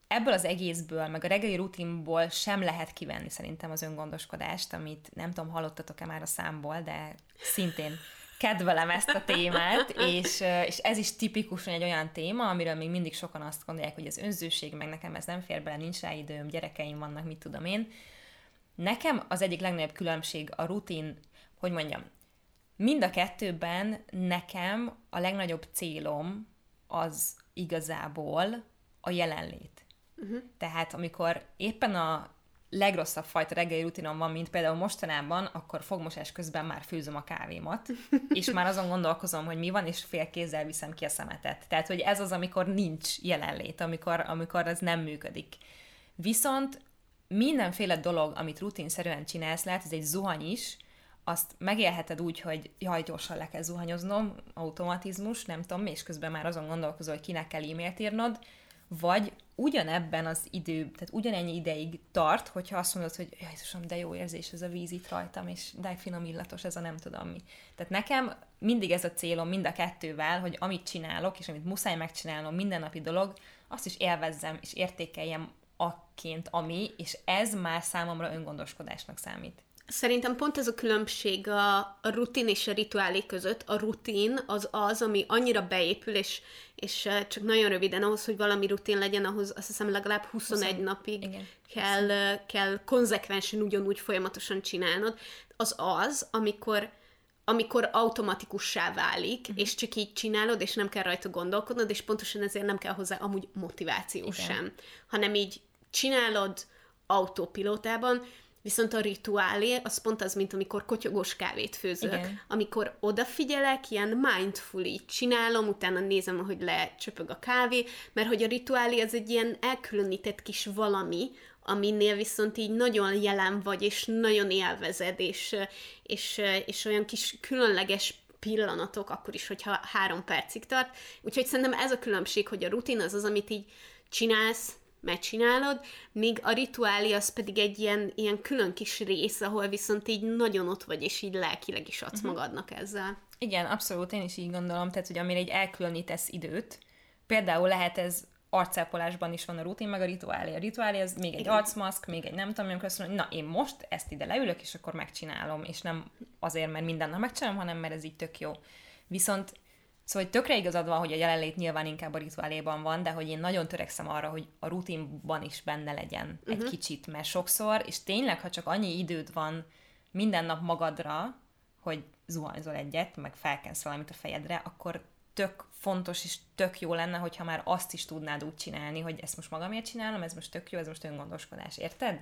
ebből az egészből, meg a reggeli rutinból sem lehet kivenni szerintem az öngondoskodást, amit nem tudom, hallottatok-e már a számból, de szintén kedvelem ezt a témát, és, és ez is tipikusan egy olyan téma, amiről még mindig sokan azt gondolják, hogy az önzőség, meg nekem ez nem fér bele, nincs rá időm, gyerekeim vannak, mit tudom én. Nekem az egyik legnagyobb különbség a rutin, hogy mondjam, mind a kettőben nekem a legnagyobb célom az igazából a jelenlét. Uh-huh. Tehát amikor éppen a legrosszabb fajta reggeli rutinom van, mint például mostanában, akkor fogmosás közben már főzöm a kávémat, és már azon gondolkozom, hogy mi van, és fél kézzel viszem ki a szemetet. Tehát, hogy ez az, amikor nincs jelenlét, amikor, amikor ez nem működik. Viszont mindenféle dolog, amit rutinszerűen csinálsz, lehet ez egy zuhany is, azt megélheted úgy, hogy jaj, gyorsan le kell zuhanyoznom, automatizmus, nem tudom, és közben már azon gondolkozol, hogy kinek kell e-mailt írnod, vagy ugyanebben az idő, tehát ugyanennyi ideig tart, hogyha azt mondod, hogy Jézusom, de jó érzés ez a víz itt rajtam, és de finom illatos ez a nem tudom mi. Tehát nekem mindig ez a célom mind a kettővel, hogy amit csinálok, és amit muszáj megcsinálnom, mindennapi dolog, azt is élvezzem, és értékeljem akként, ami, és ez már számomra öngondoskodásnak számít. Szerintem pont ez a különbség a, a rutin és a rituálé között. A rutin az az, ami annyira beépül, és, és csak nagyon röviden ahhoz, hogy valami rutin legyen, ahhoz azt hiszem legalább 21 20, napig igen. kell, kell konzekvensen ugyanúgy folyamatosan csinálnod. Az az, amikor amikor automatikussá válik, uh-huh. és csak így csinálod, és nem kell rajta gondolkodnod, és pontosan ezért nem kell hozzá amúgy motiváció Igen. sem, hanem így csinálod autopilótában, Viszont a rituálé, az pont az, mint amikor kotyogós kávét főzök. Igen. Amikor odafigyelek, ilyen mindfully csinálom, utána nézem, hogy lecsöpög a kávé, mert hogy a rituálé az egy ilyen elkülönített kis valami, aminél viszont így nagyon jelen vagy, és nagyon élvezed, és, és, és olyan kis különleges pillanatok, akkor is, hogyha három percig tart. Úgyhogy szerintem ez a különbség, hogy a rutin az az, amit így csinálsz, megcsinálod, míg a rituáli az pedig egy ilyen, ilyen külön kis rész, ahol viszont így nagyon ott vagy, és így lelkileg is adsz uh-huh. magadnak ezzel. Igen, abszolút, én is így gondolom, tehát, hogy amire egy elkülönítesz időt, például lehet ez arcápolásban is van a rutin, meg a rituálé. A rituálé az még egy Igen. arcmaszk, még egy nem tudom, amikor azt mondom, na én most ezt ide leülök, és akkor megcsinálom, és nem azért, mert minden nap megcsinálom, hanem mert ez így tök jó. Viszont Szóval hogy tökre igazad van, hogy a jelenlét nyilván inkább a rituáléban van, de hogy én nagyon törekszem arra, hogy a rutinban is benne legyen uh-huh. egy mhm. kicsit, mert sokszor, és tényleg, ha csak annyi időd van minden nap magadra, hogy zuhanyzol egyet, meg felkensz valamit a fejedre, akkor tök fontos és tök jó lenne, hogyha már azt is tudnád úgy csinálni, hogy ezt most magamért csinálom, ez most tök jó, ez most öngondoskodás, érted?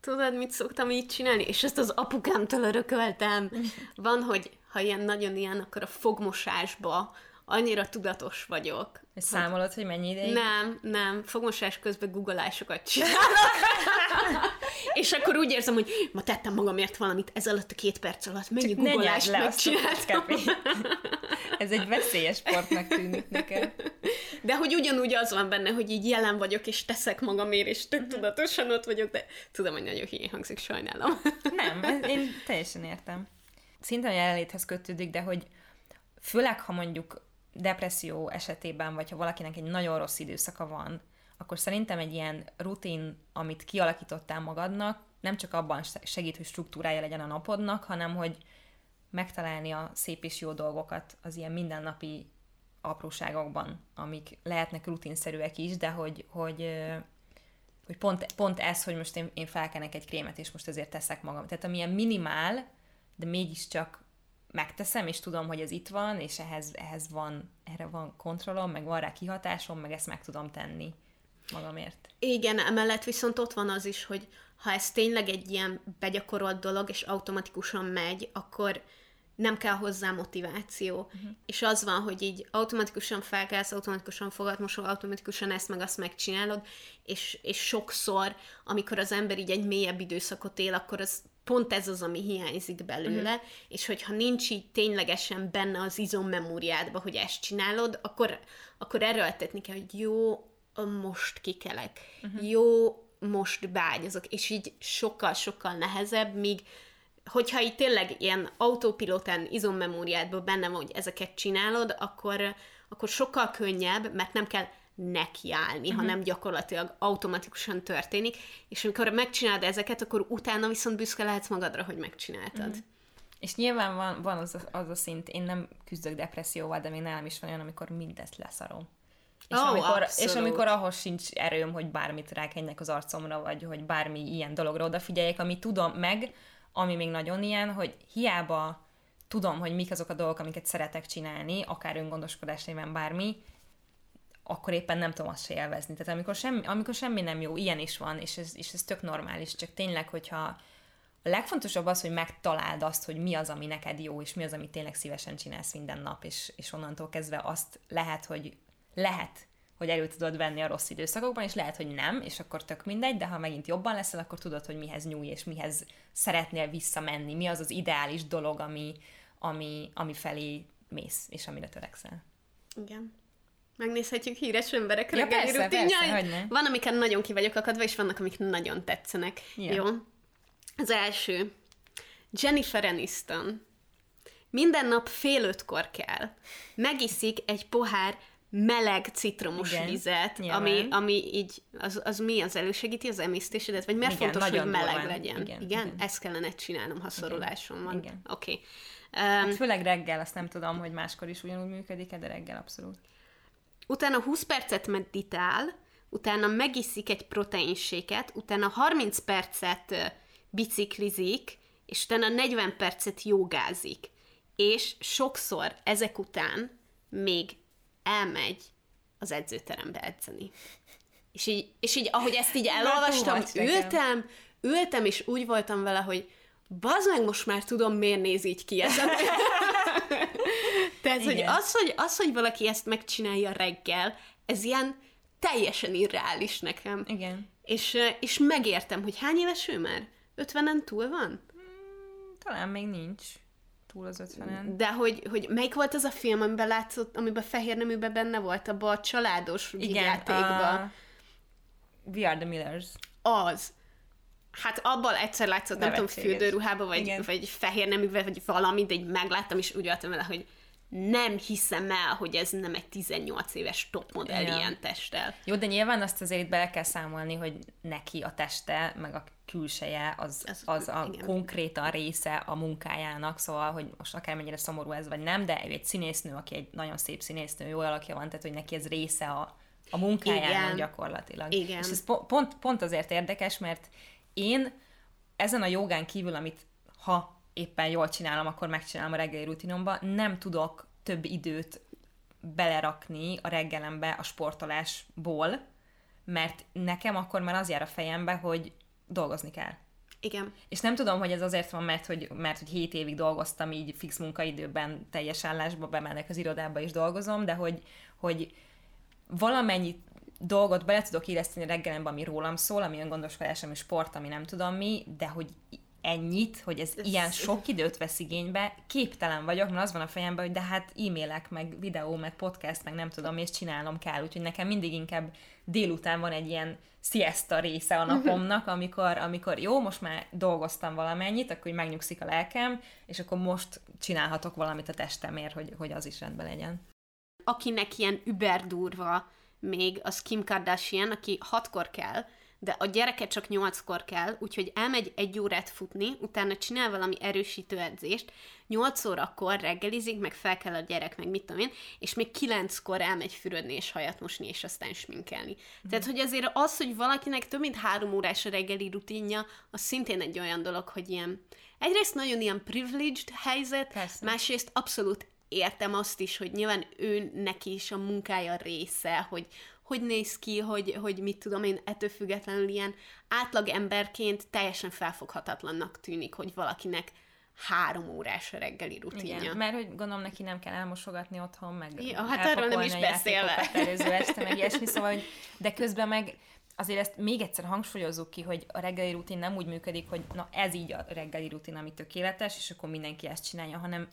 Tudod, mit szoktam így csinálni? És ezt az apukámtól örököltem. Van, hogy ha ilyen nagyon ilyen, akkor a fogmosásba annyira tudatos vagyok. És számolod, hogy mennyi ideig? Nem, nem. Fogmosás közben googleásokat csinálok. és akkor úgy érzem, hogy ma tettem magamért valamit ez alatt a két perc alatt. Mennyi Csak googleást megcsináltam. ez egy veszélyes sportnak tűnik nekem. De hogy ugyanúgy az van benne, hogy így jelen vagyok, és teszek magamért, és tök mhm. tudatosan ott vagyok, de tudom, hogy nagyon híjén hangzik, sajnálom. Nem, én teljesen értem. Szinte a jelenléthez kötődik, de hogy főleg, ha mondjuk depresszió esetében, vagy ha valakinek egy nagyon rossz időszaka van, akkor szerintem egy ilyen rutin, amit kialakítottál magadnak, nem csak abban segít, hogy struktúrája legyen a napodnak, hanem hogy megtalálni a szép és jó dolgokat az ilyen mindennapi apróságokban, amik lehetnek rutinszerűek is, de hogy, hogy, hogy pont, pont ez, hogy most én, én felkenek egy krémet, és most ezért teszek magam. Tehát amilyen minimál, de mégiscsak megteszem, és tudom, hogy ez itt van, és ehhez, ehhez van, erre van kontrollom, meg van rá kihatásom, meg ezt meg tudom tenni magamért. Igen, emellett viszont ott van az is, hogy ha ez tényleg egy ilyen begyakorolt dolog, és automatikusan megy, akkor nem kell hozzá motiváció. Uh-huh. És az van, hogy így automatikusan felkelsz, automatikusan fogadmosol, automatikusan ezt meg azt megcsinálod, és, és sokszor, amikor az ember így egy mélyebb időszakot él, akkor az pont ez az, ami hiányzik belőle, uh-huh. és hogyha nincs így ténylegesen benne az izommemóriádba, hogy ezt csinálod, akkor, akkor erőltetni kell, hogy jó, most kikelek, uh-huh. jó, most bágyazok, és így sokkal-sokkal nehezebb, míg hogyha így tényleg ilyen autopilotán izommemóriádban benne van, hogy ezeket csinálod, akkor, akkor sokkal könnyebb, mert nem kell nekiállni, uh-huh. hanem gyakorlatilag automatikusan történik, és amikor megcsinálod ezeket, akkor utána viszont büszke lehetsz magadra, hogy megcsináltad. Uh-huh. És nyilván van, van az, a, az a szint, én nem küzdök depresszióval, de még nálam is van olyan, amikor mindezt leszarom. És, oh, amikor, és amikor ahhoz sincs erőm, hogy bármit rákenjek az arcomra, vagy hogy bármi ilyen dologra odafigyeljek, ami tudom meg, ami még nagyon ilyen, hogy hiába tudom, hogy mik azok a dolgok, amiket szeretek csinálni, akár öngondoskodás néven bármi, akkor éppen nem tudom azt se élvezni. Tehát amikor semmi, amikor semmi nem jó, ilyen is van, és ez, és ez tök normális, csak tényleg, hogyha a legfontosabb az, hogy megtaláld azt, hogy mi az, ami neked jó, és mi az, amit tényleg szívesen csinálsz minden nap, és, és onnantól kezdve azt lehet, hogy lehet, hogy elő tudod venni a rossz időszakokban, és lehet, hogy nem, és akkor tök mindegy, de ha megint jobban leszel, akkor tudod, hogy mihez nyúj, és mihez szeretnél visszamenni, mi az az ideális dolog, ami, ami, ami felé mész, és amire törekszel. Igen. Megnézhetjük híres emberek Ja, reggeli persze, rutinjait. persze. Van, amiken nagyon ki vagyok akadva, és vannak, amik nagyon tetszenek. Ja. Jó. Az első. Jennifer Aniston. Minden nap fél ötkor kell. Megiszik egy pohár meleg citromos Igen, vizet, nyilván. ami, ami így, az, az mi az elősegíti az emésztésedet, vagy miért Igen, fontos, hogy meleg durván. legyen? Igen, igen? igen. Ezt kellene csinálnom, ha szorulásom van. Igen. Oké. Okay. Hát főleg reggel, azt nem tudom, hogy máskor is ugyanúgy működik de reggel abszolút. Utána 20 percet meditál, utána megiszik egy proteinséket, utána 30 percet biciklizik, és utána 40 percet jogázik. És sokszor ezek után még elmegy az edzőterembe edzeni. És így, és így ahogy ezt így elolvastam, ültem, ültem, és úgy voltam vele, hogy bazd meg, most már tudom, miért néz így ki ez a Tehát, hogy az, hogy az, hogy valaki ezt megcsinálja reggel, ez ilyen teljesen irreális nekem. Igen. És, és megértem, hogy hány éves ő már? 50-en túl van? Talán még nincs túl az ötvenen. De hogy, hogy melyik volt az a film, amiben látszott, amiben fehér neműben benne volt, abban a családos Igen, játékban? a... We are the Millers. Az. Hát abban egyszer látszott, nem tudom, fürdőruhába, vagy, Igen. vagy fehér neművel, vagy valami, de így megláttam, és úgy voltam vele, hogy nem hiszem el, hogy ez nem egy 18 éves topmodell Ja. ilyen testtel. Jó, de nyilván azt azért itt bele kell számolni, hogy neki a teste, meg a külseje az, Az- az a igen. konkrétan része a munkájának, szóval, hogy most akármennyire szomorú ez vagy nem, de ő egy színésznő, aki egy nagyon szép színésznő, jó alakja van, tehát hogy neki ez része a, a munkájának Igen. gyakorlatilag. Igen. És ez po- pont, pont azért érdekes, mert én ezen a jogán kívül, amit ha éppen jól csinálom, akkor megcsinálom a reggeli rutinomba, nem tudok több időt belerakni a reggelembe a sportolásból, mert nekem akkor már az jár a fejembe, hogy dolgozni kell. Igen. És nem tudom, hogy ez azért van, mert hogy, mert hogy 7 évig dolgoztam így fix munkaidőben, teljes állásba, bemennek az irodába és dolgozom, de hogy, hogy valamennyi dolgot bele tudok illeszteni reggelembe, ami rólam szól, ami öngondoskodás, ami sport, ami nem tudom mi, de hogy ennyit, hogy ez, Ez- ilyen sok időt vesz igénybe, képtelen vagyok, mert az van a fejemben, hogy de hát e-mailek, meg videó, meg podcast, meg nem tudom, és csinálnom kell, úgyhogy nekem mindig inkább délután van egy ilyen siesta része a napomnak, amikor, amikor jó, most már dolgoztam valamennyit, akkor megnyugszik a lelkem, és akkor most csinálhatok valamit a testemért, hogy, hogy az is rendben legyen. Akinek ilyen überdurva még az Kim Kardashian, aki hatkor kell, de a gyereke csak nyolckor kell, úgyhogy elmegy egy órát futni, utána csinál valami erősítő edzést, nyolc órakor reggelizik, meg fel kell a gyerek, meg mit tudom én, és még kilenckor elmegy fürödni és hajat mosni, és aztán sminkelni. Tehát, hogy azért az, hogy valakinek több mint három órás a reggeli rutinja, az szintén egy olyan dolog, hogy ilyen egyrészt nagyon ilyen privileged helyzet, Persze. másrészt abszolút értem azt is, hogy nyilván ő neki is a munkája része, hogy hogy néz ki, hogy, hogy mit tudom én, ettől függetlenül ilyen átlag emberként teljesen felfoghatatlannak tűnik, hogy valakinek három órás reggeli rutinja. Igen, mert hogy gondolom neki nem kell elmosogatni otthon, meg Ja, hát erről nem is beszélve. előző este, meg ilyesmi, szóval, hogy, de közben meg azért ezt még egyszer hangsúlyozzuk ki, hogy a reggeli rutin nem úgy működik, hogy na ez így a reggeli rutin, ami tökéletes, és akkor mindenki ezt csinálja, hanem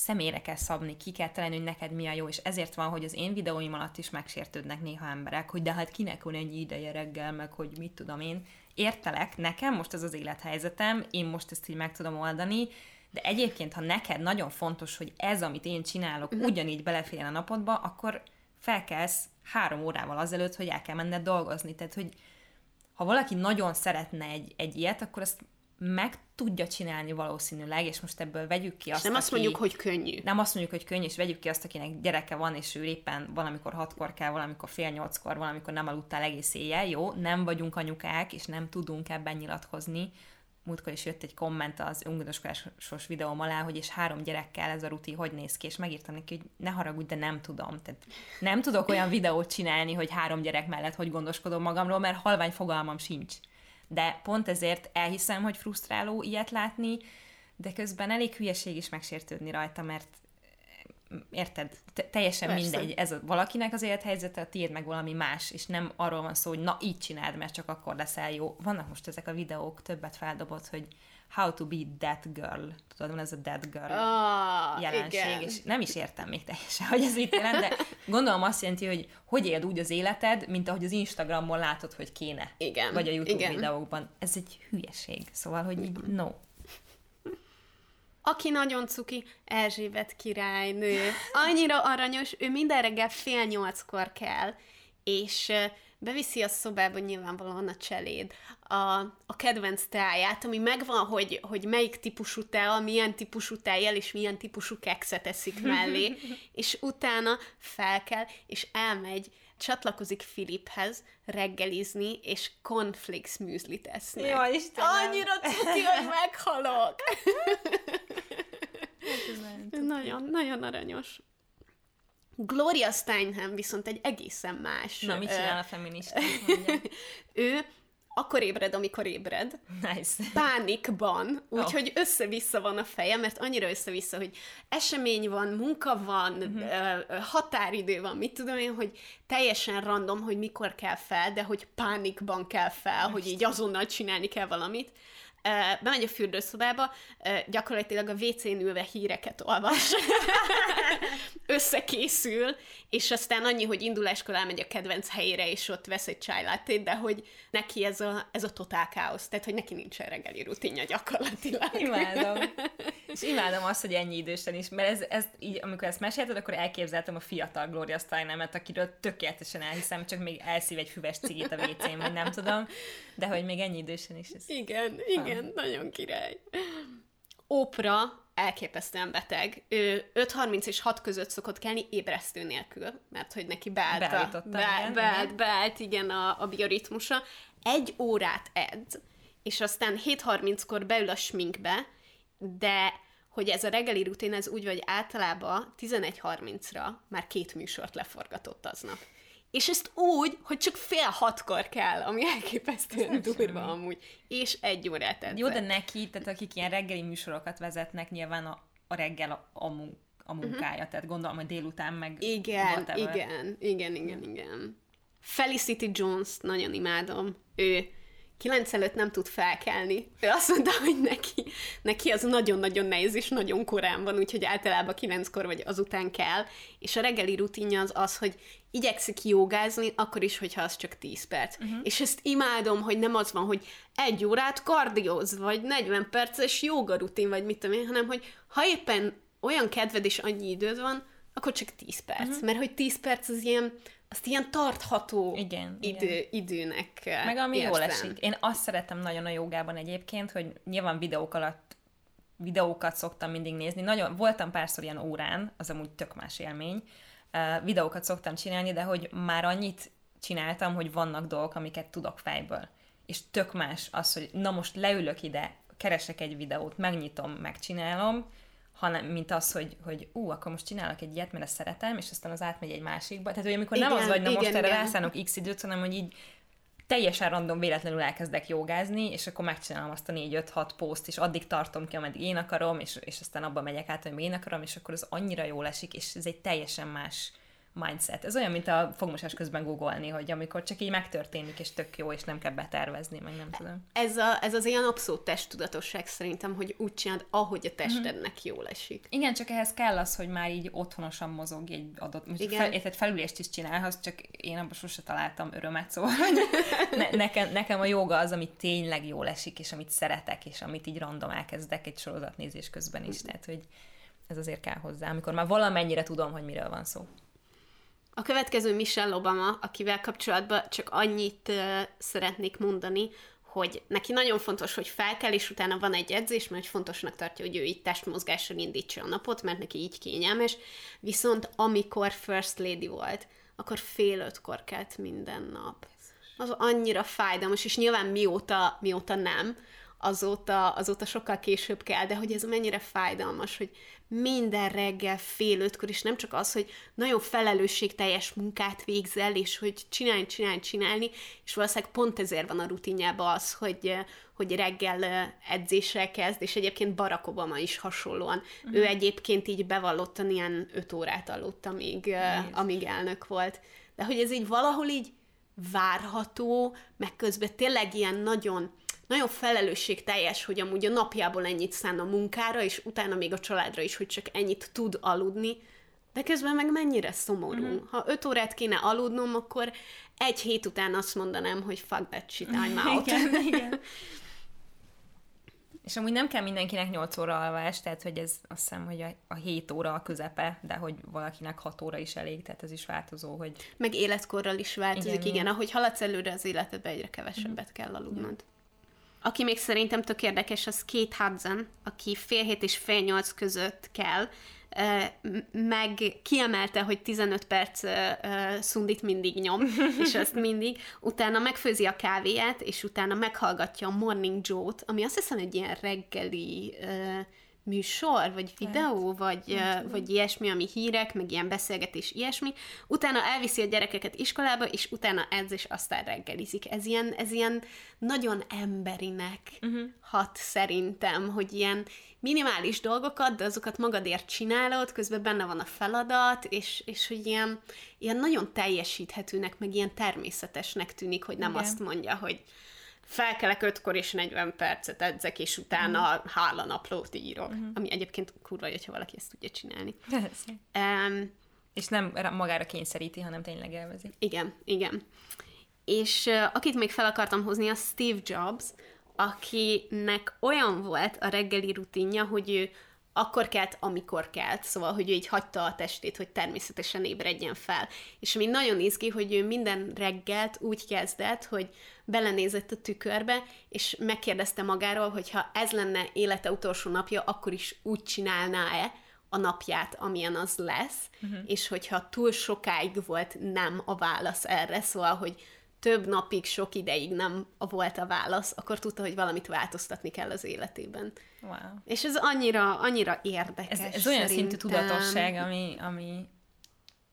személyre kell szabni, ki kell találni, hogy neked mi a jó, és ezért van, hogy az én videóim alatt is megsértődnek néha emberek, hogy de hát kinek van ennyi ideje reggel, meg hogy mit tudom én. Értelek, nekem most ez az élethelyzetem, én most ezt így meg tudom oldani, de egyébként, ha neked nagyon fontos, hogy ez, amit én csinálok, uh-huh. ugyanígy beleférjen a napodba, akkor felkelsz három órával azelőtt, hogy el kell menned dolgozni. Tehát, hogy ha valaki nagyon szeretne egy, egy ilyet, akkor azt meg tudja csinálni valószínűleg, és most ebből vegyük ki És azt, nem azt aki... mondjuk, hogy könnyű. Nem azt mondjuk, hogy könnyű, és vegyük ki azt, akinek gyereke van, és ő éppen valamikor hatkor kell, valamikor fél nyolckor, valamikor nem aludtál egész éjjel. Jó, nem vagyunk anyukák, és nem tudunk ebben nyilatkozni, múltkor is jött egy komment az öngondoskodásos videóm alá, hogy és három gyerekkel ez a ruti hogy néz ki, és megírtam neki, hogy ne haragudj, de nem tudom. Tehát nem tudok olyan videót csinálni, hogy három gyerek mellett hogy gondoskodom magamról, mert halvány fogalmam sincs. De pont ezért elhiszem, hogy frusztráló ilyet látni, de közben elég hülyeség is megsértődni rajta, mert érted, te- teljesen Persze. mindegy, ez a, valakinek az élethelyzete, a tiéd meg valami más, és nem arról van szó, hogy na így csináld, mert csak akkor leszel jó. Vannak most ezek a videók, többet feldobott, hogy how to be that girl. Tudod, van ez a that girl Ah, jelenség, igen. és nem is értem még teljesen, hogy ez mit jelent, de gondolom azt jelenti, hogy hogy éld úgy az életed, mint ahogy az Instagramon látod, hogy kéne. Igen, Vagy a YouTube igen. videókban. Ez egy hülyeség. Szóval, hogy így no. Aki nagyon cuki, Erzsébet királynő. Annyira aranyos, ő minden reggel fél nyolckor kell, és beviszi a szobába nyilvánvalóan a cseléd a, a kedvenc teáját, ami megvan, hogy, hogy melyik típusú tea, milyen típusú tejjel és milyen típusú kekszet eszik mellé, és utána fel kell, és elmegy, csatlakozik Filiphez reggelizni, és cornflakes műzlit esznek. Jaj, Istenem! Annyira cuki, hogy meghalok! Nagyon, nagyon aranyos. Gloria Steinem viszont egy egészen más. Na, mit csinál a feminista? Ő akkor ébred, amikor ébred. Nice. Pánikban, úgyhogy össze-vissza van a feje, mert annyira össze-vissza, hogy esemény van, munka van, uh-huh. határidő van, mit tudom én, hogy teljesen random, hogy mikor kell fel, de hogy pánikban kell fel, hogy így azonnal csinálni kell valamit. Bemegy a fürdőszobába, gyakorlatilag a WC-n ülve híreket olvas. Összekészül, és aztán annyi, hogy induláskor elmegy a kedvenc helyére, és ott vesz egy latte, de hogy neki ez a, ez a totál káosz, tehát hogy neki nincsen reggeli rutinja gyakorlatilag. Imádom. És imádom azt, hogy ennyi idősen is, mert ez, ez így, amikor ezt mesélted, akkor elképzeltem a fiatal Gloria Steinemet, akiről tökéletesen elhiszem, csak még elszív egy füves cigit a WC-n, vagy nem tudom, de hogy még ennyi idősen is ez. Igen, igen, nagyon király. Ópra elképesztően beteg. Ő 5.30 és 6 között szokott kelni ébresztő nélkül, mert hogy neki beállt, a, igen, beállt, igen. beállt, igen, a, a bioritmusa. Egy órát edz, és aztán 7.30-kor beül a sminkbe, de hogy ez a reggeli rutin, ez úgy, hogy általában 11.30-ra már két műsort leforgatott aznap. És ezt úgy, hogy csak fél hatkor kell, ami elképesztően durva amúgy. És egy órát edzett. Jó, de neki, tehát akik ilyen reggeli műsorokat vezetnek, nyilván a, a reggel a, a, mun- a munkája, uh-huh. tehát gondolom, hogy délután meg Igen, whatever. igen, igen, igen, igen. Felicity Jones nagyon imádom. Ő 9 előtt nem tud felkelni. Ő azt mondta, hogy neki, neki az nagyon-nagyon nehéz, és nagyon korán van, úgyhogy általában 9-kor vagy azután kell, és a reggeli rutinja az az, hogy igyekszik jogázni, akkor is, hogyha az csak 10 perc. Uh-huh. És ezt imádom, hogy nem az van, hogy egy órát kardióz, vagy 40 perces joga rutin, vagy mit tudom én, hanem hogy ha éppen olyan kedved és annyi időd van, akkor csak 10 perc. Uh-huh. Mert hogy 10 perc az ilyen, azt ilyen tartható Igen, idő, igen. időnek Meg ami érzem. jól esik. Én azt szeretem nagyon a jogában egyébként, hogy nyilván videók alatt videókat szoktam mindig nézni. Nagyon, voltam párszor ilyen órán, az amúgy tök más élmény. Uh, videókat szoktam csinálni, de hogy már annyit csináltam, hogy vannak dolgok, amiket tudok fejből. És tök más az, hogy na most leülök ide, keresek egy videót, megnyitom, megcsinálom, hanem mint az, hogy, hogy ú, akkor most csinálok egy ilyet, mert ezt szeretem, és aztán az átmegy egy másikba. Tehát, hogy amikor nem Igen, az vagy, na most igen, erre igen. rászánok x időt, hanem hogy így teljesen random véletlenül elkezdek jogázni, és akkor megcsinálom azt a 4-5-6 poszt, és addig tartom ki, ameddig én akarom, és, és aztán abba megyek át, hogy én akarom, és akkor az annyira jól esik, és ez egy teljesen más mindset. Ez olyan, mint a fogmosás közben googolni, hogy amikor csak így megtörténik, és tök jó, és nem kell betervezni, meg nem tudom. Ez, a, ez az ilyen abszolút testtudatosság szerintem, hogy úgy csináld, ahogy a testednek Mhm. jól esik. Igen, csak ehhez kell az, hogy már így otthonosan mozog egy adott... Most fel, egy felülést is csinálhatsz, csak én abban sose találtam örömet, szóval hogy ne, nekem, nekem a joga az, amit tényleg jól esik, és amit szeretek, és amit így random elkezdek egy sorozatnézés közben is, tehát hogy ez azért kell hozzá, amikor már valamennyire tudom, hogy miről van szó. A következő Michelle Obama, akivel kapcsolatban csak annyit uh, szeretnék mondani, hogy neki nagyon fontos, hogy fel kell, és utána van egy edzés, mert fontosnak tartja, hogy ő így testmozgással indítsa a napot, mert neki így kényelmes. Viszont amikor First Lady volt, akkor fél ötkor kelt minden nap. Az annyira fájdalmas, és nyilván mióta, mióta nem, azóta, azóta sokkal később kell, de hogy ez mennyire fájdalmas, hogy minden reggel fél ötkor, és nem csak az, hogy nagyon felelősségteljes munkát végzel, és hogy csinálni, csinálni, csinálni, és valószínűleg pont ezért van a rutinjában az, hogy, hogy reggel edzéssel kezd, és egyébként Barack Obama is hasonlóan. Uh-huh. Ő egyébként így bevallottan ilyen öt órát aludt, amíg, amíg elnök volt. De hogy ez így valahol így várható, meg közben tényleg ilyen nagyon nagyon felelősségteljes, hogy amúgy a napjából ennyit szán a munkára, és utána még a családra is, hogy csak ennyit tud aludni, de közben meg mennyire szomorú. Uh-huh. Ha öt órát kéne aludnom, akkor egy hét után azt mondanám, hogy fuck that shit, I'm out. igen, igen. És amúgy nem kell mindenkinek 8 óra alvás, tehát hogy ez azt hiszem, hogy a, a 7 óra a közepe, de hogy valakinek 6 óra is elég, tehát ez is változó, hogy... Meg életkorral is változik, igen. igen. Ahogy haladsz előre az életedbe, egyre kevesebbet mm. kell aludnod. Aki még szerintem tök érdekes, az Kate Hudson, aki fél hét és fél nyolc között kell, meg kiemelte, hogy 15 perc szundit mindig nyom, és azt mindig, utána megfőzi a kávéját, és utána meghallgatja a Morning Joe-t, ami azt hiszem egy ilyen reggeli műsor, vagy videó, vagy, uh, vagy ilyesmi, ami hírek, meg ilyen beszélgetés, ilyesmi. Utána elviszi a gyerekeket iskolába, és utána ez, és aztán reggelizik. Ez ilyen, ez ilyen nagyon emberinek uh-huh. hat szerintem, hogy ilyen minimális dolgokat, de azokat magadért csinálod, közben benne van a feladat, és, és hogy ilyen, ilyen nagyon teljesíthetőnek, meg ilyen természetesnek tűnik, hogy nem Igen. azt mondja, hogy felkelek ötkor és 40 percet edzek, és utána uh-huh. hála naplót írok. Uh-huh. Ami egyébként kurva, hogyha valaki ezt tudja csinálni. Um, és nem magára kényszeríti, hanem tényleg elvezi. Igen, igen. És uh, akit még fel akartam hozni, a Steve Jobs, akinek olyan volt a reggeli rutinja, hogy ő akkor kelt, amikor kelt, szóval, hogy ő így hagyta a testét, hogy természetesen ébredjen fel. És ami nagyon izgi, hogy ő minden reggelt úgy kezdett, hogy belenézett a tükörbe, és megkérdezte magáról, hogy ha ez lenne élete utolsó napja, akkor is úgy csinálná-e a napját, amilyen az lesz, uh-huh. és hogyha túl sokáig volt nem a válasz erre, szóval, hogy több napig, sok ideig nem volt a válasz, akkor tudta, hogy valamit változtatni kell az életében. Wow. És ez annyira, annyira érdekes. Ez, ez olyan szintű tudatosság, ami, ami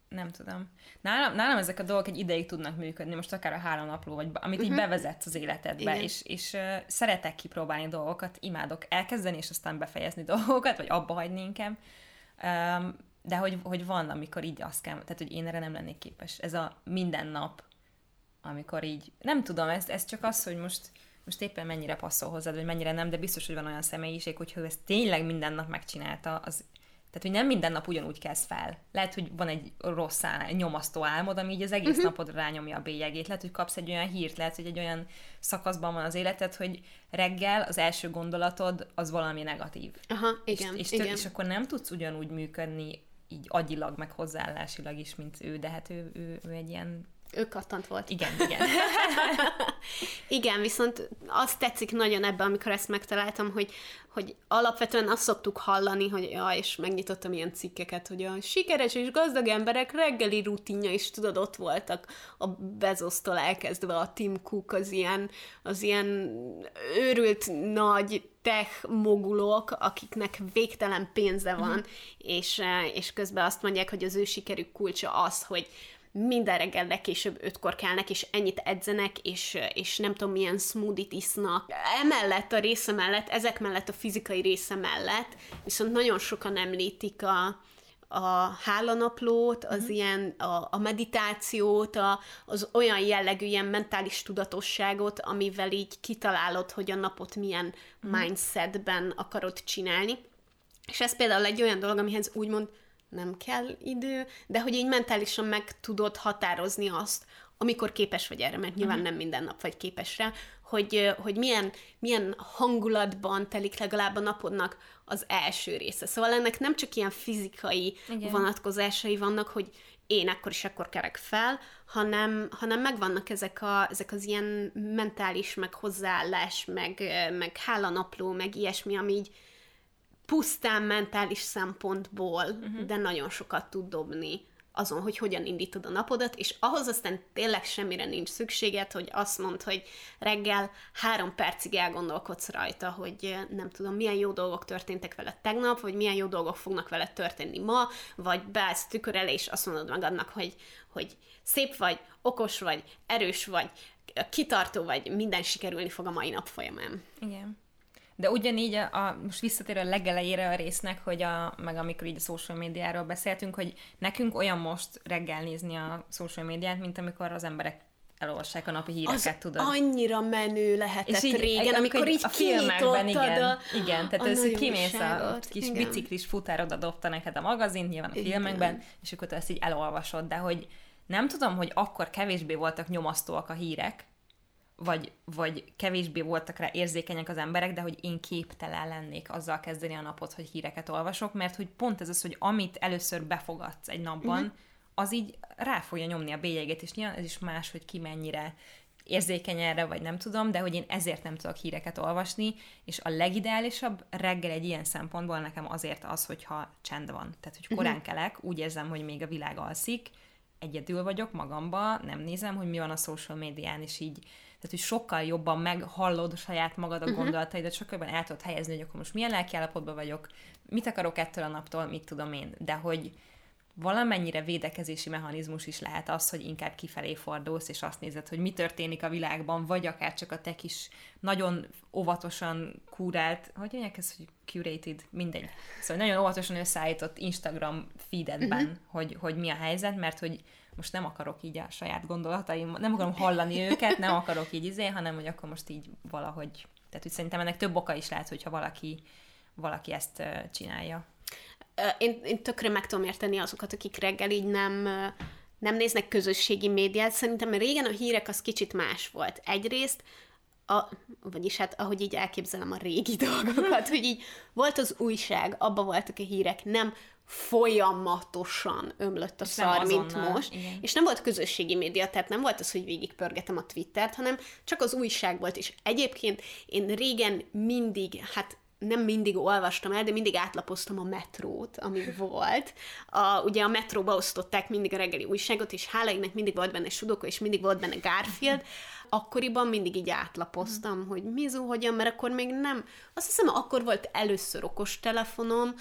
nem tudom. Nálam, nálam ezek a dolgok egy ideig tudnak működni, most akár a három napló, vagy amit uh-huh. így bevezetsz az életedbe, Igen. és, és uh, szeretek kipróbálni dolgokat, imádok elkezdeni, és aztán befejezni dolgokat, vagy abba hagyni inkább. Um, de hogy, hogy van, amikor így azt kell, tehát hogy én erre nem lennék képes. Ez a minden nap amikor így, nem tudom, ez, ez csak az, hogy most, most éppen mennyire passzol hozzád, vagy mennyire nem, de biztos, hogy van olyan személyiség, hogy ő ezt tényleg minden nap megcsinálta, az, tehát, hogy nem minden nap ugyanúgy kezd fel. Lehet, hogy van egy rossz áll, nyomasztó álmod, ami így az egész uh-huh. napod rányomja a bélyegét. Lehet, hogy kapsz egy olyan hírt, lehet, hogy egy olyan szakaszban van az életed, hogy reggel az első gondolatod az valami negatív. Aha, igen, és, és, igen. és akkor nem tudsz ugyanúgy működni így agyilag, meg hozzáállásilag is, mint ő, de hát ő, ő, ő egy ilyen ő kattant volt. Igen, igen. igen, viszont azt tetszik nagyon ebben, amikor ezt megtaláltam, hogy, hogy alapvetően azt szoktuk hallani, hogy ja, és megnyitottam ilyen cikkeket, hogy a sikeres és gazdag emberek reggeli rutinja is, tudod, ott voltak a Bezosztól elkezdve a Tim Cook, az ilyen, az ilyen őrült nagy tech mogulok, akiknek végtelen pénze van, uh-huh. és, és közben azt mondják, hogy az ő sikerük kulcsa az, hogy minden reggel legkésőbb ötkor kelnek, és ennyit edzenek, és, és nem tudom milyen smoothie isznak. Emellett a része mellett, ezek mellett a fizikai része mellett, viszont nagyon sokan említik a, a hálanaplót, az mm. ilyen, a, a meditációt, a, az olyan jellegű ilyen mentális tudatosságot, amivel így kitalálod, hogy a napot milyen mm. mindsetben akarod csinálni. És ez például egy olyan dolog, amihez úgymond nem kell idő, de hogy így mentálisan meg tudod határozni azt, amikor képes vagy erre, mert nyilván uh-huh. nem minden nap vagy képes rá, hogy, hogy milyen, milyen hangulatban telik legalább a napodnak az első része. Szóval ennek nem csak ilyen fizikai Igen. vonatkozásai vannak, hogy én akkor is akkor kerek fel, hanem, hanem megvannak ezek, a, ezek az ilyen mentális, meg hozzáállás, meg, meg hálanapló, meg ilyesmi, ami így, pusztán mentális szempontból, uh-huh. de nagyon sokat tud dobni azon, hogy hogyan indítod a napodat, és ahhoz aztán tényleg semmire nincs szükséged, hogy azt mondd, hogy reggel három percig elgondolkodsz rajta, hogy nem tudom, milyen jó dolgok történtek veled tegnap, vagy milyen jó dolgok fognak veled történni ma, vagy beállsz tükör elé, és azt mondod magadnak, hogy, hogy szép vagy, okos vagy, erős vagy, kitartó vagy, minden sikerülni fog a mai nap folyamán. Igen. De ugyanígy, a, a, most visszatérő a legelejére a résznek, hogy a, meg amikor így a social médiáról beszéltünk, hogy nekünk olyan most reggel nézni a social médiát, mint amikor az emberek elolvassák a napi híreket, az tudod. annyira menő lehetett és így, régen, amikor így a filmekben, igen, a, igen, tehát ez, hogy kimész a kis igen. biciklis futárod adopta neked a magazin, nyilván a igen. filmekben, és akkor te ezt így elolvasod, de hogy nem tudom, hogy akkor kevésbé voltak nyomasztóak a hírek, vagy, vagy kevésbé voltak rá érzékenyek az emberek, de hogy én képtelen lennék azzal kezdeni a napot, hogy híreket olvasok, mert hogy pont ez az, hogy amit először befogadsz egy napban, uh-huh. az így rá fogja nyomni a bélyeget, és nyilván ez is más, hogy ki mennyire érzékeny erre, vagy nem tudom, de hogy én ezért nem tudok híreket olvasni, és a legideálisabb reggel egy ilyen szempontból nekem azért az, hogyha csend van. Tehát, hogy korán uh-huh. kelek, úgy érzem, hogy még a világ alszik, egyedül vagyok magamba, nem nézem, hogy mi van a social médián, és így tehát hogy sokkal jobban meghallod saját magad a uh-huh. gondolataidat, sokkal jobban el tudod helyezni, hogy akkor most milyen lelkiállapotban vagyok, mit akarok ettől a naptól, mit tudom én, de hogy valamennyire védekezési mechanizmus is lehet az, hogy inkább kifelé fordulsz, és azt nézed, hogy mi történik a világban, vagy akár csak a te kis nagyon óvatosan kúrált, hogy mondják ezt, hogy curated, mindegy. Szóval nagyon óvatosan összeállított Instagram feededben, uh-huh. hogy, hogy mi a helyzet, mert hogy most nem akarok így a saját gondolataim, nem akarom hallani őket, nem akarok így izé, hanem hogy akkor most így valahogy, tehát hogy szerintem ennek több oka is lehet, hogyha valaki, valaki ezt csinálja. Én, én tökre meg tudom érteni azokat, akik reggel így nem, nem néznek közösségi médiát. Szerintem régen a hírek az kicsit más volt. Egyrészt a, vagyis hát ahogy így elképzelem a régi dolgokat, hogy így volt az újság, abba voltak a hírek, nem folyamatosan ömlött a és szar, mint most. Igen. És nem volt közösségi média, tehát nem volt az, hogy végigpörgetem a Twittert, hanem csak az újság volt. És egyébként én régen mindig, hát nem mindig olvastam el, de mindig átlapoztam a metrót, ami volt. A, ugye a metróba osztották mindig a reggeli újságot, és hála mindig volt benne Sudoku, és mindig volt benne Garfield. Akkoriban mindig így átlapoztam, hogy Mizu hogyan, mert akkor még nem, azt hiszem, akkor volt először okos telefonom,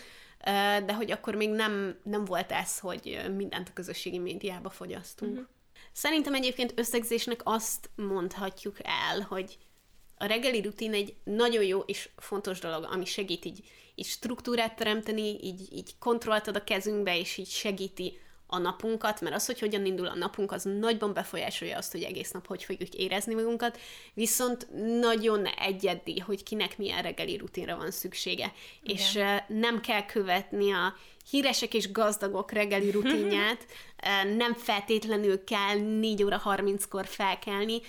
de hogy akkor még nem, nem volt ez, hogy mindent a közösségi médiába fogyasztunk. Uh-huh. Szerintem egyébként összegzésnek azt mondhatjuk el, hogy a reggeli rutin egy nagyon jó és fontos dolog, ami segít így, így struktúrát teremteni, így, így kontrollt ad a kezünkbe, és így segíti a napunkat, mert az, hogy hogyan indul a napunk, az nagyban befolyásolja azt, hogy egész nap hogy fogjuk érezni magunkat, viszont nagyon egyedi, hogy kinek milyen reggeli rutinra van szüksége. Igen. És nem kell követni a híresek és gazdagok reggeli rutinját, nem feltétlenül kell 4 óra 30-kor felkelni,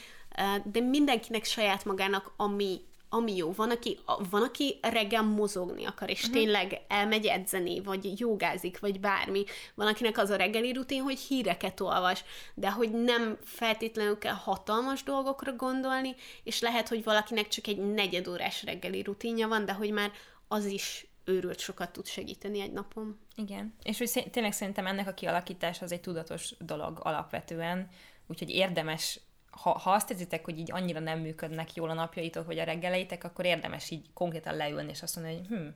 de mindenkinek saját magának, ami ami jó. Van, aki, van, aki reggel mozogni akar, és uh-huh. tényleg elmegy edzeni, vagy jogázik, vagy bármi. Van, akinek az a reggeli rutin, hogy híreket olvas, de hogy nem feltétlenül kell hatalmas dolgokra gondolni, és lehet, hogy valakinek csak egy negyedórás reggeli rutinja van, de hogy már az is őrült sokat tud segíteni egy napon. Igen, és hogy tényleg szerintem ennek a kialakítás az egy tudatos dolog alapvetően, úgyhogy érdemes ha, ha azt érzitek, hogy így annyira nem működnek jól a napjaitok, vagy a reggeleitek, akkor érdemes így konkrétan leülni, és azt mondani, hogy hm,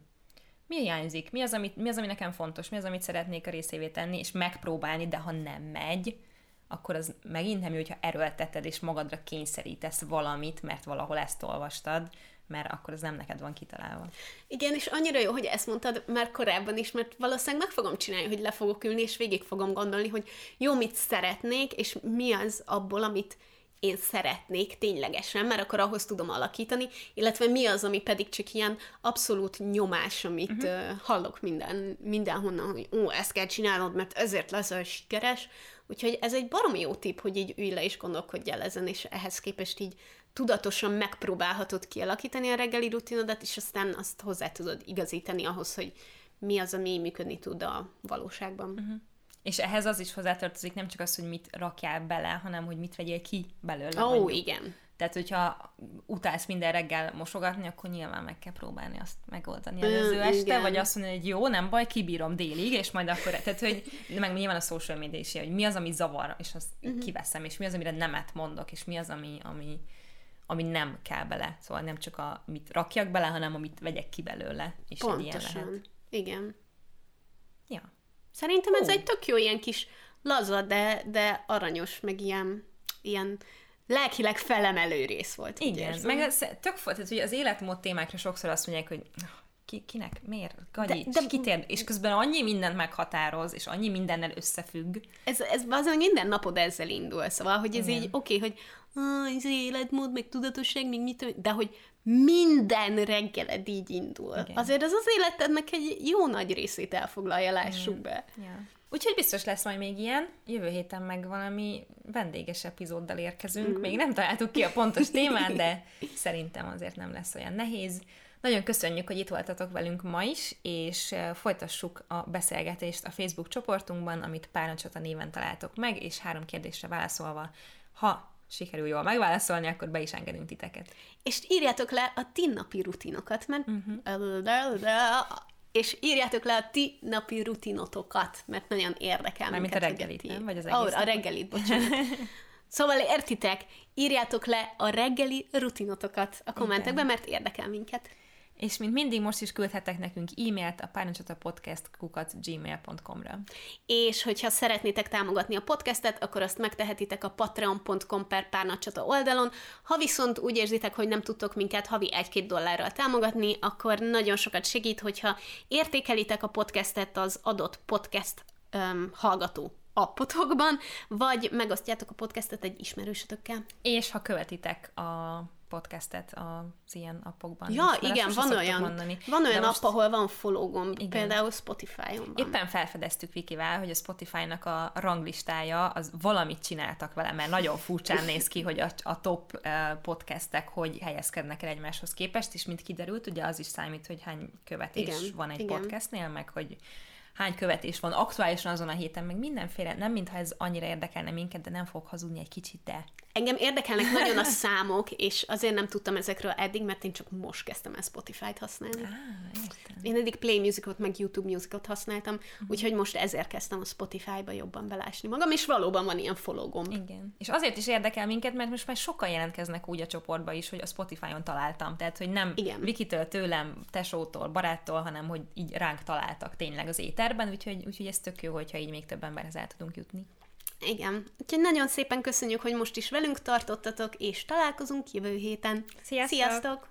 mi hiányzik, mi az, amit, mi az, ami nekem fontos, mi az, amit szeretnék a részévé tenni, és megpróbálni, de ha nem megy, akkor az megint nem jó, hogyha erőlteted, és magadra kényszerítesz valamit, mert valahol ezt olvastad, mert akkor az nem neked van kitalálva. Igen, és annyira jó, hogy ezt mondtad már korábban is, mert valószínűleg meg fogom csinálni, hogy le fogok ülni, és végig fogom gondolni, hogy jó, mit szeretnék, és mi az abból, amit én szeretnék ténylegesen, mert akkor ahhoz tudom alakítani, illetve mi az, ami pedig csak ilyen abszolút nyomás, amit uh-huh. uh, hallok minden, mindenhonnan, hogy ó, ezt kell csinálnod, mert ezért leszel sikeres. Úgyhogy ez egy baromi jó tipp, hogy így ülj le és gondolkodj el ezen, és ehhez képest így tudatosan megpróbálhatod kialakítani a reggeli rutinodat, és aztán azt hozzá tudod igazítani ahhoz, hogy mi az, ami működni tud a valóságban. Uh-huh. És ehhez az is hozzátartozik nem csak az, hogy mit rakjál bele, hanem hogy mit vegyél ki belőle. Ó, oh, igen. Tehát, hogyha utálsz minden reggel mosogatni, akkor nyilván meg kell próbálni azt megoldani előző este, igen. vagy azt mondani, hogy jó, nem baj, kibírom délig, és majd akkor, tehát, hogy meg nyilván a social media is hogy mi az, ami zavar, és azt Mhm. uh-huh. kiveszem, és mi az, amire nemet mondok, és mi az, ami, ami, ami nem kell bele. Szóval nem csak a, amit rakjak bele, hanem amit vegyek ki belőle, és egy ilyen lehet. Pontosan. Igen. Szerintem ez Hú. egy tök jó ilyen kis laza, de, de aranyos, meg ilyen, ilyen lelkileg felemelő rész volt. Igen, meg ez tök tehát, hogy az életmód témákra sokszor azt mondják, hogy "Ah, ki, kinek, miért, gagyi, De- de- de, kitér, és közben annyi mindent meghatároz, és annyi mindennel összefügg. Ez, ez azon minden napod ezzel indul, szóval, hogy ez Igen. így oké, okay, hogy ah, ez életmód, meg tudatosság, még mit, tudom én", de hogy minden reggeled így indul. Igen. Azért az az életednek egy jó nagy részét elfoglalja, lássuk be. Ja. Úgyhogy biztos lesz majd még ilyen. Jövő héten meg valami vendéges epizóddal érkezünk. Mm. Még nem találtuk ki a pontos témát, de szerintem azért nem lesz olyan nehéz. Nagyon köszönjük, hogy itt voltatok velünk ma is, és folytassuk a beszélgetést a Facebook csoportunkban, amit Párnacsata néven találtok meg, és három kérdésre válaszolva, ha sikerül jól megválaszolni, akkor be is engedünk titeket. És írjátok le a ti napi rutinokat, mert... Mhm. És írjátok le a ti napi rutinotokat, mert nagyon érdekel Mármint a reggelit, nem? Vagy az egész a reggelit, bocsánat. Szóval értitek, írjátok le a reggeli rutinotokat a kommentekben, mert érdekel minket. És mint mindig most is küldhetek nekünk e-mailt a párnacsatapodcast.gmail.com-ra. És hogyha szeretnétek támogatni a podcastet, akkor azt megtehetitek a patreon.com per párnacsata oldalon. Ha viszont úgy érzitek, hogy nem tudtok minket havi 1-2 dollárral támogatni, akkor nagyon sokat segít, hogyha értékelitek a podcastet az adott podcast um, hallgató appotokban, vagy megosztjátok a podcastet egy ismerősötökkel. És ha követitek a podcastet az ilyen appokban. Ja, mert igen, van olyan, mondani. van olyan De app, ahol van follow gomb, Igen. például Spotify-on van. Éppen felfedeztük Vikivel, hogy a Spotify-nak a ranglistája, az valamit csináltak vele, mert nagyon furcsán néz ki, hogy a, a top eh, podcastek hogy helyezkednek el egymáshoz képest, és mint kiderült, ugye az is számít, hogy hány követés Igen, van egy igen. podcastnél, meg hogy hány követés van aktuálisan azon a héten, meg mindenféle, nem mintha ez annyira érdekelne minket, de nem fog hazudni egy kicsit, de Engem érdekelnek nagyon a számok, és azért nem tudtam ezekről eddig, mert én csak most kezdtem el Spotify-t használni. Értem. Én eddig Play Musicot, meg YouTube Musicot használtam, úgyhogy most ezért kezdtem a Spotify-ba jobban belásni magam, és valóban van ilyen follow gomb. Igen. És azért is érdekel minket, mert most már sokan jelentkeznek úgy a csoportba is, hogy a Spotify-on találtam. Tehát, hogy nem Igen. Vikitől, tőlem, tesótól, baráttól, hanem hogy így ránk találtak tényleg az éterben, úgyhogy, úgyhogy ez tök jó, hogyha így még több emberhez el tudunk jutni. Igen. Úgyhogy nagyon szépen köszönjük, hogy most is velünk tartottatok, és találkozunk jövő héten. Sziasztok! Sziasztok!